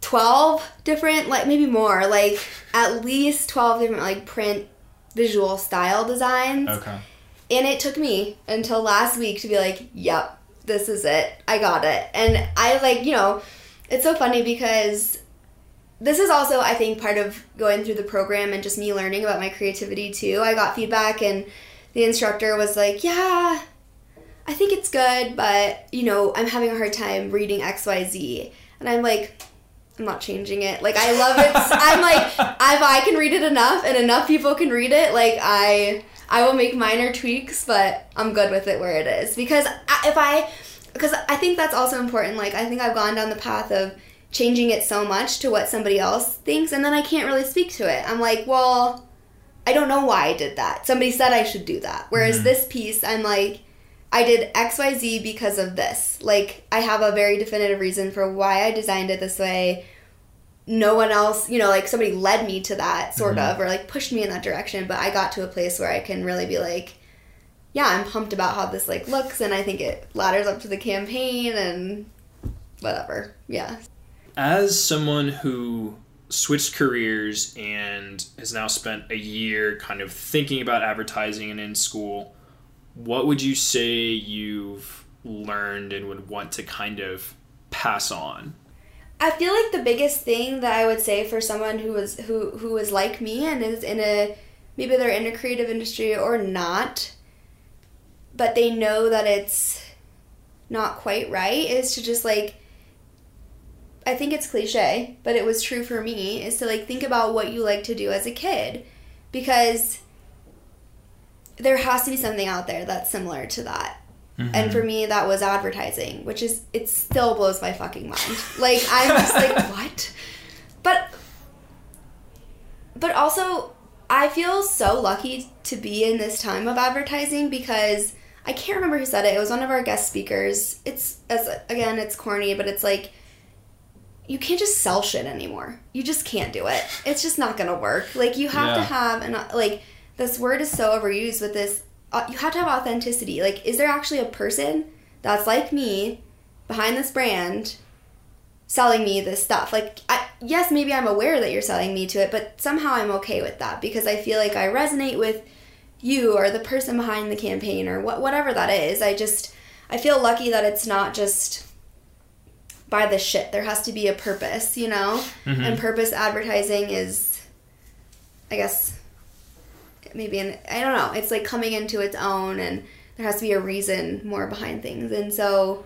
12 different, like maybe more, like at least 12 different, like print visual style designs. Okay. And it took me until last week to be like, yep, this is it. I got it. And I like, you know, it's so funny because this is also, I think, part of going through the program and just me learning about my creativity too. I got feedback and the instructor was like, yeah, I think it's good, but, you know, I'm having a hard time reading XYZ. And I'm like, I'm not changing it. Like, I love it. I'm like, (laughs) if I can read it enough and enough people can read it, like, I. I will make minor tweaks, but I'm good with it where it is because I- if I, because I think that's also important. Like I think I've gone down the path of changing it so much to what somebody else thinks, and then I can't really speak to it. I'm like, well, I don't know why I did that. Somebody said I should do that. Whereas mm-hmm. this piece, I'm like, I did X Y Z because of this. Like I have a very definitive reason for why I designed it this way no one else, you know, like somebody led me to that sort mm-hmm. of, or like pushed me in that direction. But I got to a place where I can really be like, yeah, I'm pumped about how this like looks, and I think it ladders up to the campaign and whatever. Yeah. As someone who switched careers and has now spent a year kind of thinking about advertising and in school, what would you say you've learned and would want to kind of pass on? I feel like the biggest thing that I would say for someone who was who who is like me and is in a maybe they're in a creative industry or not, but they know that it's not quite right is to just like I think it's cliche, but it was true for me is to like think about what you like to do as a kid because there has to be something out there that's similar to that. And for mm-hmm. me, that was advertising, which is it still blows my fucking mind. Like I'm just like (laughs) what, but but also I feel so lucky to be in this time of advertising because I can't remember who said it. It was one of our guest speakers. It's as again, it's corny, but it's like you can't just sell shit anymore. You just can't do it. It's just not gonna work. Like you have to have an like this word is so overused with this. Uh, you have to have authenticity. Like, is there actually a person that's like me behind this brand selling me this stuff? Like, I, yes, maybe I'm aware that you're selling me to it, but somehow I'm okay with that because I feel like I resonate with you or the person behind the campaign or what whatever that is. I just I feel lucky that it's not just buy the shit. There has to be a purpose, you know? And purpose advertising is I guess maybe an I don't know. It's like coming into its own and there has to be a reason more behind things. And so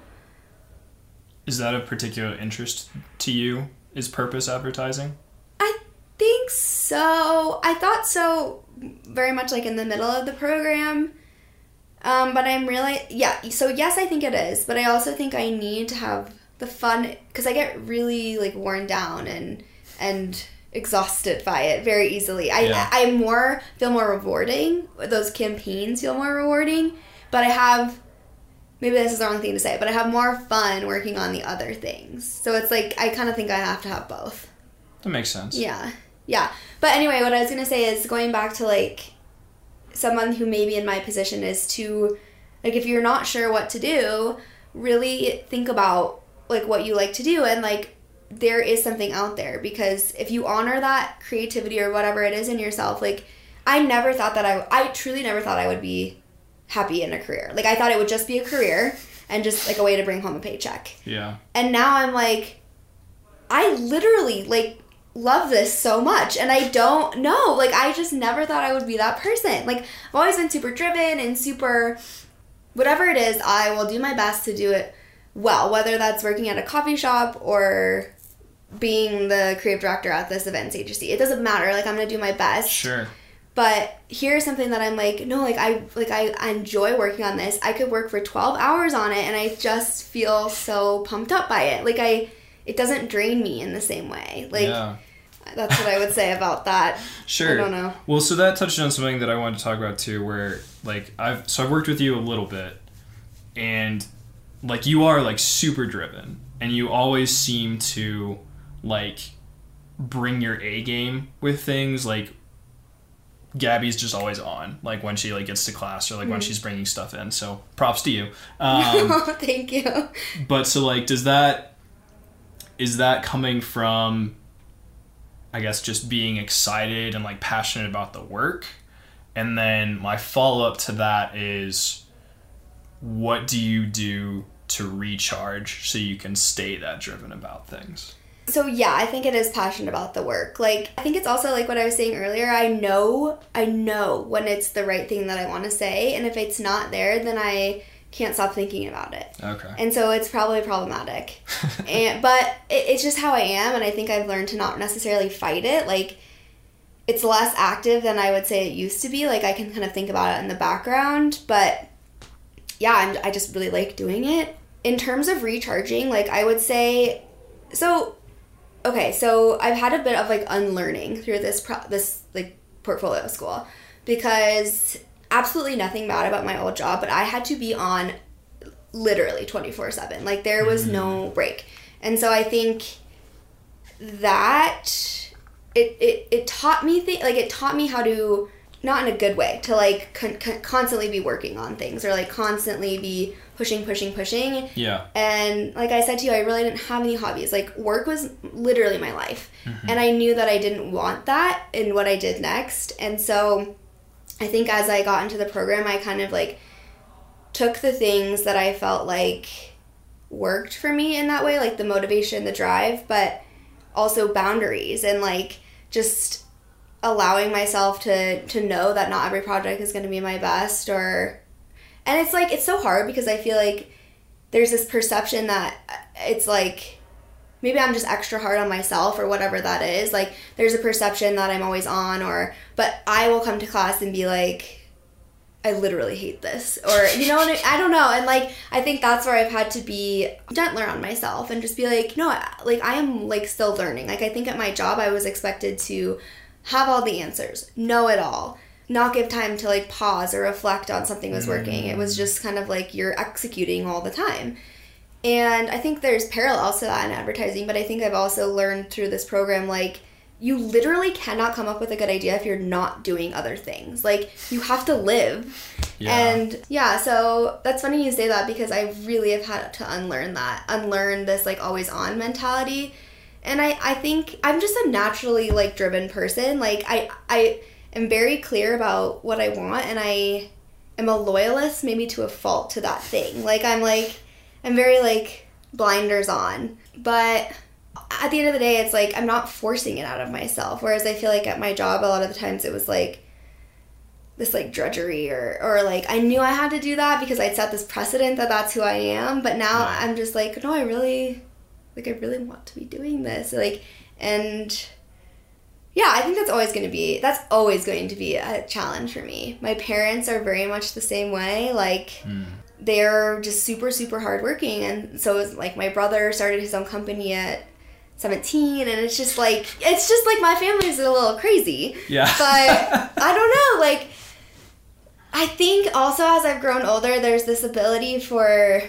Is that of particular interest to you? Is purpose advertising? I think so. I thought so very much like in the middle of the program. Um, but I'm really, yeah, so yes, I think it is. But I also think I need to have the fun because I get really like worn down and, and, exhausted by it very easily. I Yeah. I more feel more rewarding. Those campaigns feel more rewarding, but I have maybe this is the wrong thing to say, but I have more fun working on the other things. So it's like I kind of think I have to have both. That makes sense. Yeah. Yeah. But anyway, what I was going to say is going back to like someone who maybe in my position is to like if you're not sure what to do, really think about like what you like to do and like there is something out there because if you honor that creativity or whatever it is in yourself, like I never thought that I I truly never thought I would be happy in a career. Like I thought it would just be a career and just like a way to bring home a paycheck. Yeah. And now I'm like, I literally like love this so much and I don't know. Like I just never thought I would be that person. Like I've always been super driven and super whatever it is, I will do my best to do it well, whether that's working at a coffee shop or being the creative director at this events agency. It doesn't matter. Like I'm gonna do my best Sure. but here's something that i'm like no like i like I, I enjoy working on this i could work for 12 hours on it and i just feel so pumped up by it like i it doesn't drain me in the same way like yeah. that's what i would say about that (laughs) Sure. I don't know. Well, so that touched on something that I wanted to talk about too, where like I've so I've worked with you a little bit, and like you are like super driven and you always seem to like bring your A game with things like Gabby's just always on like when she like gets to class or like when she's bringing stuff in so props to you um, (laughs) Thank you. but so like does that is that coming from I guess just being excited and like passionate about the work and then my follow up to that is what do you do to recharge so you can stay that driven about things? So yeah, I think it is passionate about the work. Like I think it's also like what I was saying earlier. I know I know when it's the right thing that I want to say, and if it's not there, then I can't stop thinking about it. Okay. And so it's probably problematic. (laughs) and but it, it's just how I am, and I think I've learned to not necessarily fight it. Like it's less active than I would say it used to be. Like I can kind of think about it in the background, but yeah, I'm, I just really like doing it. In terms of recharging, like I would say, so okay, so I've had a bit of like unlearning through this pro- this like portfolio school because absolutely nothing bad about my old job, but I had to be on literally 24/7. Like there was no mm. break. And so I think that it it, it taught me th- like it taught me how to not in a good way to like con- con- constantly be working on things or like constantly be pushing pushing pushing Yeah. and like I said to you, I really didn't have any hobbies. Like work was literally my life. Mm-hmm. And I knew that I didn't want that in what I did next. And so I think as I got into the program, I kind of like took the things that I felt like worked for me in that way, like the motivation, the drive, but also boundaries and like just allowing myself to to know that not every project is going to be my best or and it's like it's so hard because I feel like there's this perception that it's like maybe I'm just extra hard on myself or whatever that is. Like there's a perception that I'm always on or but I will come to class and be like I literally hate this or you know I, I don't know and like I think that's where I've had to be gentler on myself and just be like no like I am like still learning. Like I think at my job I was expected to have all the answers, know it all not give time to like pause or reflect on something was working. It mm-hmm. was just kind of like you're executing all the time. And I think there's parallels to that in advertising, but I think I've also learned through this program like you literally cannot come up with a good idea if you're not doing other things. Like you have to live. Yeah. And yeah, so that's funny you say that because I really have had to unlearn that, unlearn this like always on mentality. And I, I think I'm just a naturally like driven person. Like I I am very clear about what I want and I am a loyalist maybe to a fault to that thing. Like I'm like I'm very like blinders on. But at the end of the day it's like I'm not forcing it out of myself. Whereas I feel like at my job a lot of the times it was like this like drudgery or or like I knew I had to do that because I'd set this precedent that that's who I am, but now Right. I'm just like no, I really like I really want to be doing this. Like and yeah, I think that's always going to be that's always going to be a challenge for me. My parents are very much the same way. Like hmm. they're just super super hardworking, and so is like my brother started his own company at 17 and it's just like it's just like my family's a little crazy Yeah. but (laughs) i don't know like i think also as i've grown older there's this ability for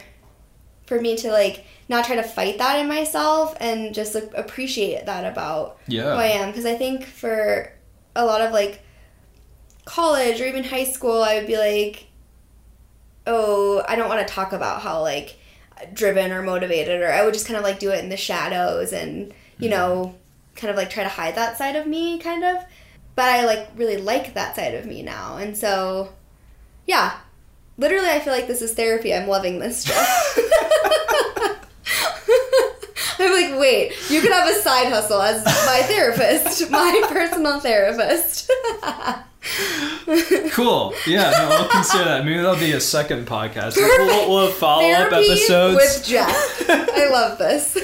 for me to like not try to fight that in myself and just like, appreciate that about Yeah. who I am. Because I think for a lot of like college or even high school I would be like oh I don't want to talk about how like driven or motivated or I would just kind of like do it in the shadows and you mm. know kind of like try to hide that side of me kind of. But I like really like that side of me now. And so yeah. Literally I feel like this is therapy. I'm loving this stuff (laughs) (laughs) (laughs) I'm like, wait, you could have a side hustle as my therapist, (laughs) my personal therapist. (laughs) Cool. Yeah, no, I'll consider that. Maybe that'll be a second podcast. We'll, we'll, we'll have follow up episodes. with Jeff. I love this.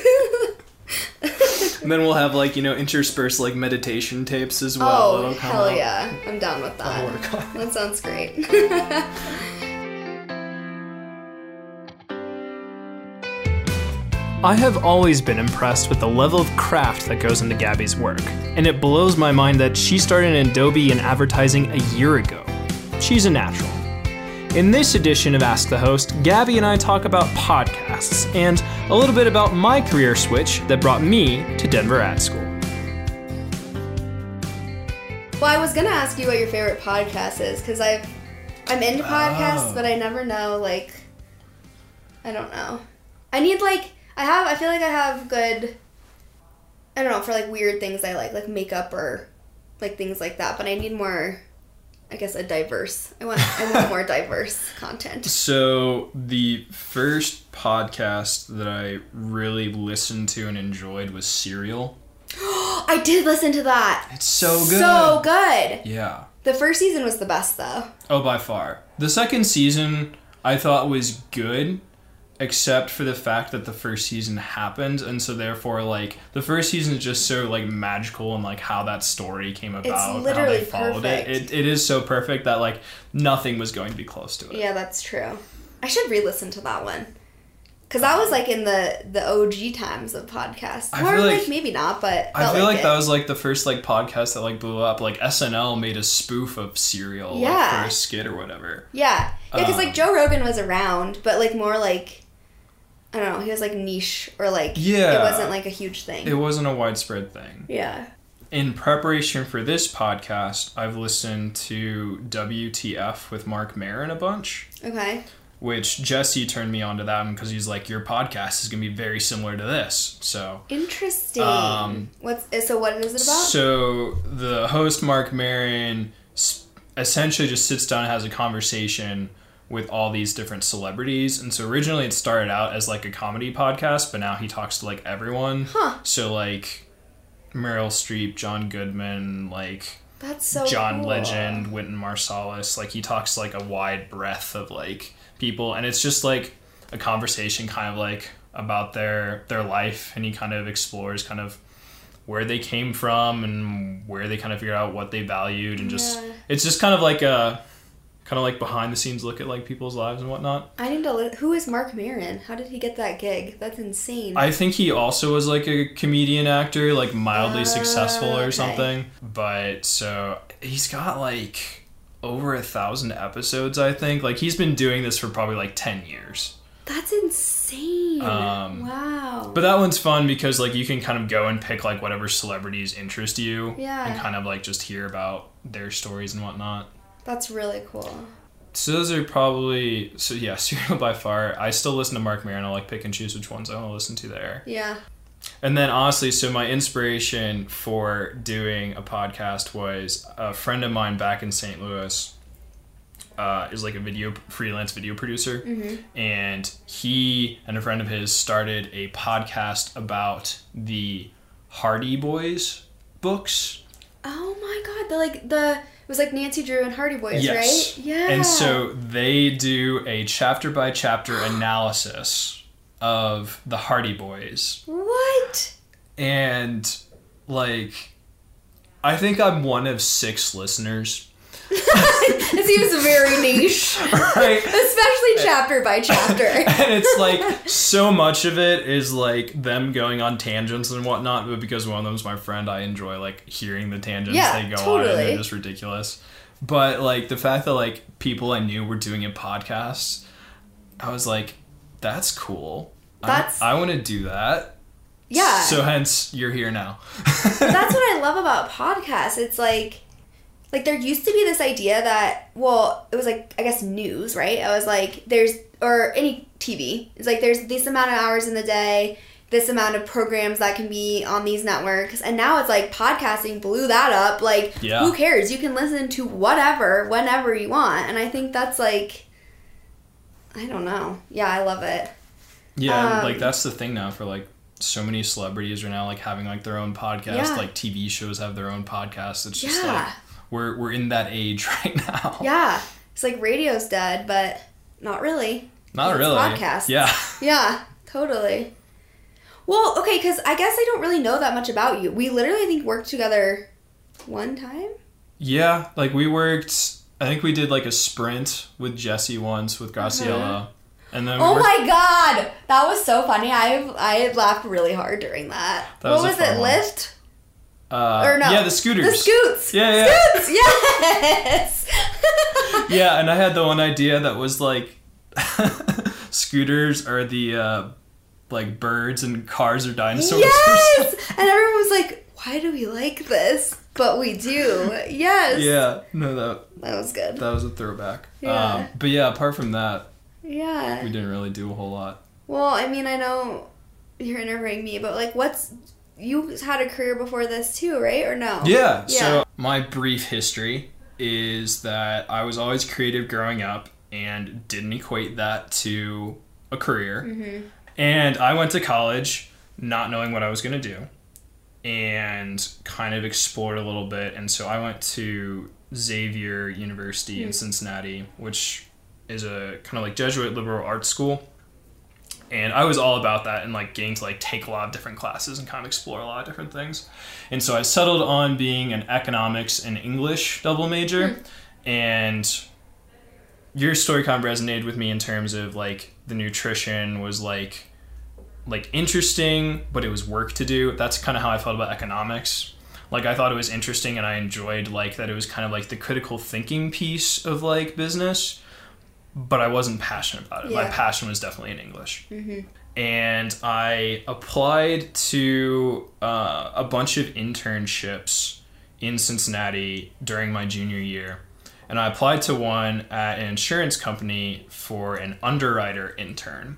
and then we'll have like, you know, interspersed like meditation tapes as well. oh, hell out. yeah. I'm down with that. work on. That sounds great. I have always been impressed with the level of craft that goes into Gabby's work, and it blows my mind that she started in Adobe and advertising a year ago. She's a natural. In this edition of Ask the Host, Gabby and I talk about podcasts and a little bit about my career switch that brought me to Denver Ad School. Well, I was gonna ask you what your favorite podcast is because I've I'm into podcasts, Oh. but I never know like I don't know. I need like I have I feel like I have good I don't know for like weird things I like like makeup or like things like that, but I need more. I guess a diverse. I want I want more (laughs) diverse content. So the first podcast that I really listened to and enjoyed was Serial. (gasps) I did listen to that. It's so good. So good. Yeah. The first season was the best though. Oh, by far. The second season I thought was good, except for the fact that the first season happened, and so therefore, like the first season is just so like magical and like how that story came about, and how they followed perfect. it. it. It is so perfect that like nothing was going to be close to it. Yeah, that's true. I should re-listen to that one. Cause that was like in the the OG times of podcasts, I or feel like, like- maybe not, but I feel like it. that was like the first like podcast that like blew up. Like SNL made a spoof of Serial, like, Yeah. for a skit or whatever. Yeah, yeah, because Um, like Joe Rogan was around, but like more like I don't know, he was like niche or like Yeah. it wasn't like a huge thing. It wasn't a widespread thing. yeah. In preparation for this podcast, I've listened to WTF with Marc Maron a bunch, Okay. which Jesse turned me on to that because he's like, your podcast is gonna be very similar to this. So Interesting. Um, What's eh, so? What is it about? So the host Marc Maron essentially just sits down and has a conversation with all these different celebrities. And so originally it started out as like a comedy podcast, but now he talks to like everyone. Huh. So like Meryl Streep, John Goodman, like That's so John cool. Legend, Wynton Marsalis. Like he talks like a wide breadth of like people, and it's just like a conversation, kind of like about their their life, and he kind of explores kind of where they came from and where they kind of figured out what they valued, and just Yeah. it's just kind of like a kind of like behind the scenes look at like people's lives and whatnot. I need to. Li- Who is Marc Maron? How did he get that gig? That's insane. I think he also was like a comedian actor, like mildly Oh, successful okay. or something. But so he's got like over a thousand episodes, I think. Like he's been doing this for probably like 10 years. That's insane. Um, wow. But that one's fun because like you can kind of go and pick like whatever celebrities interest you Yeah. and kind of like just hear about their stories and whatnot. That's really cool. So those are probably so yeah, (laughs) Serial by far. I still listen to Marc Maron. I'll like pick and choose which ones I want to listen to there. Yeah. And then honestly, so my inspiration for doing a podcast was a friend of mine back in St. Louis. Uh, is like a video freelance video producer, and he and a friend of his started a podcast about the Hardy Boys books. Oh my god, the like the it was like Nancy Drew and Hardy Boys, Yes. right? Yeah. And so they do a chapter by chapter (gasps) analysis of the Hardy Boys. what? And like I think I'm one of six listeners. (laughs) It seems very niche, (laughs) Right? especially chapter by chapter. (laughs) and it's like so much of it is like them going on tangents and whatnot, but because one of them's my friend, I enjoy like hearing the tangents Yeah, they go on and they're just ridiculous. But like the fact that like people I knew were doing a podcast, I was like, that's cool. I- That's- I, want to do that. Yeah. So hence you're here now. That's what I love about podcasts. It's like like there used to be this idea that well, it was like I guess news, right? I was like there's or any TV. It's like there's this amount of hours in the day, this amount of programs that can be on these networks. And now it's like podcasting blew that up. Like Yeah. who cares? You can listen to whatever whenever you want. And I think that's like I don't know. Yeah, I love it. Yeah, Um, like that's the thing now for like so many celebrities are now like having like their own podcast. Yeah. Like TV shows have their own podcasts. It's just Yeah. like we're we're in that age (laughs) right now. Yeah. It's like radio's dead, but not really. Not really. Podcast. Yeah. (laughs) Yeah, totally. Well, okay, because I guess I don't really know that much about you. We literally, I think, worked together one time. Yeah, like we worked. I think we did like a sprint with Jesse once with uh-huh. Graciela, and then we Oh worked- my god, that was so funny. I I laughed really hard during that. That what was was, it? one. Lyft? Uh, or no? Yeah, the scooters. The scoots. Yeah, yeah. Scoots. (laughs) Yes. (laughs) Yeah, and I had the one idea that was like (laughs) scooters are the uh, like birds and cars are dinosaurs. yes. And everyone was like, "Why do we like this?" But we do. Yes. yeah, no, that That was good. that was a throwback. Yeah. Um, but yeah, apart from that, yeah. we didn't really do a whole lot. Well, I mean, I know you're interviewing me, but like, what's you had a career before this too, right? Or no? Yeah. Yeah. So my brief history is that I was always creative growing up and didn't equate that to a career. Mm-hmm. And I went to college not knowing what I was going to do and kind of explored a little bit. And so I went to Xavier University in Cincinnati, which is a kind of like Jesuit liberal arts school. And I was all about that and like getting to like take a lot of different classes and kind of explore a lot of different things. And so I settled on being an economics and English double major. Hmm. And your story kind of resonated with me in terms of like the nutrition was like like interesting, but it was work to do. That's kind of how I felt about economics. Like I thought it was interesting and I enjoyed like that it was kind of like the critical thinking piece of like business, but I wasn't passionate about it. My passion was definitely in English. And I applied to uh, a bunch of internships in Cincinnati during my junior year. And I applied to one at an insurance company for an underwriter intern.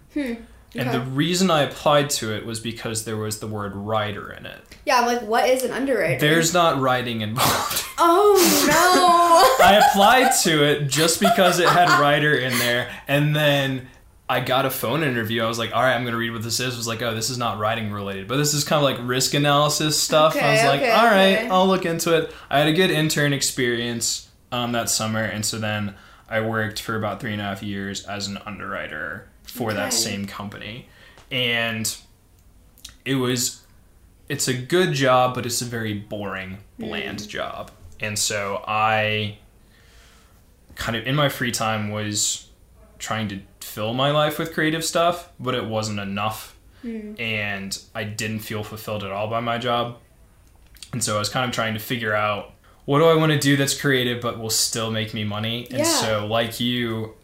And the reason I applied to it was because there was the word writer in it. Yeah, I'm like, what is an underwriter? There's not writing involved. (laughs) Oh no! (laughs) I applied to it just because it had writer in there, and then I got a phone interview. I was like, all right, I'm gonna read what this is. I was like, oh, this is not writing related, but this is kind of like risk analysis stuff. Okay, I was like, okay, all right, okay. I'll look into it. I had a good intern experience um, that summer, and so then I worked for about three and a half years as an underwriter for that same company, and it was it's a good job, but it's a very boring, hmm. bland job. And so I kind of in my free time was trying to fill my life with creative stuff, but it wasn't enough. Hmm. And I didn't feel fulfilled at all by my job. And so I was kind of trying to figure out what do I want to do that's creative but will still make me money. And Yeah. so like you,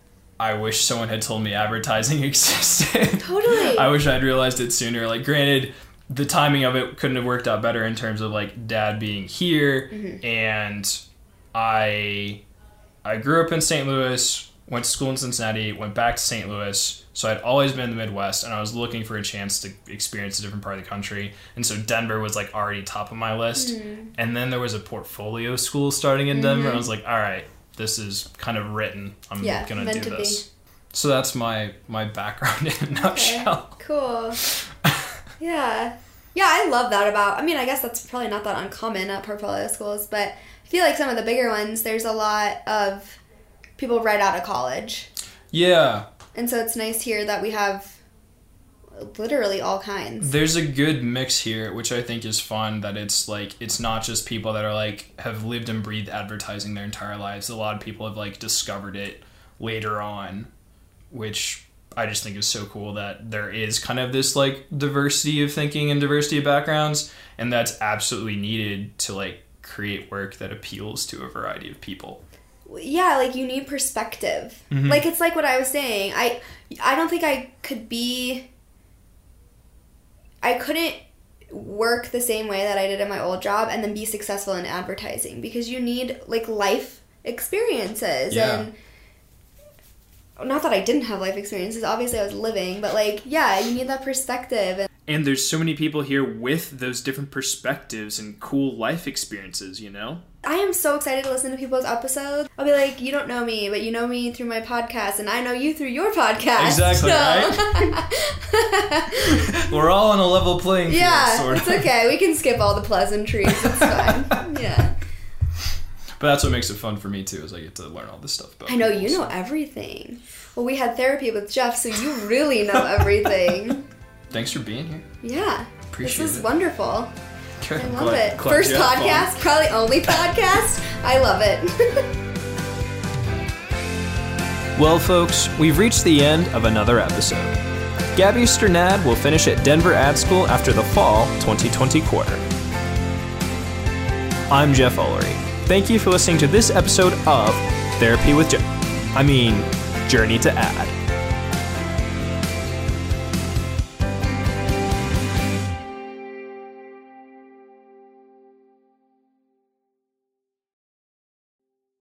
I wish someone had told me advertising (laughs) existed. Totally. I wish I'd realized it sooner. Like, granted, the timing of it couldn't have worked out better in terms of like DAS being here, mm-hmm. and I, I grew up in St. Louis, went to school in Cincinnati, went back to St. Louis. So I'd always been in the Midwest, and I was looking for a chance to experience a different part of the country. And so Denver was like already top of my list. Mm-hmm. And then there was a portfolio school starting in Denver. Mm-hmm. I was like, all right, this is kind of written. I'm Yeah, gonna do to this. So that's my my background (laughs) in a nutshell. Cool. (laughs) yeah. Yeah, I love that about. I mean, I guess that's probably not that uncommon at portfolio schools, but I feel like some of the bigger ones, there's a lot of people right out of college. Yeah, And so it's nice here that we have literally all kinds. there's a good mix here, which I think is fun. That it's like it's not just people that are like have lived and breathed advertising their entire lives. A lot of people have like discovered it later on, which I just think is so cool that there is kind of this like diversity of thinking and diversity of backgrounds, and that's absolutely needed to like create work that appeals to a variety of people. yeah like you need perspective Mm-hmm. like it's like what i was saying i i don't think i could be i couldn't work the same way that i did in my old job and then be successful in advertising because you need like life experiences Yeah. and not that i didn't have life experiences obviously i was living but like yeah you need that perspective and And there's so many people here with those different perspectives and cool life experiences, you know? I am so excited to listen to people's episodes. I'll be like, you don't know me, but you know me through my podcast, and I know you through your podcast. Exactly, (laughs) We're all on a level playing field, yeah, sort it's of. okay. We can skip all the pleasantries. It's (laughs) fine. yeah. But that's what makes it fun for me too, is I get to learn all this stuff about I know people, you so- know everything. Well, we had therapy with Jeff, so you really know everything. (laughs) Thanks for being here. Yeah. Appreciate this is it. wonderful. Good. (laughs) I love Glad- it. glad First you had fun. podcast, probably only podcast. I love it. (laughs) Well, folks, we've reached the end of another episode. Gabby Sternad will finish at Denver Ad School after the fall 2020 quarter. I'm Jeff Ullery. Thank you for listening to this episode of Therapy with Jeff. I mean, Journey to Ad.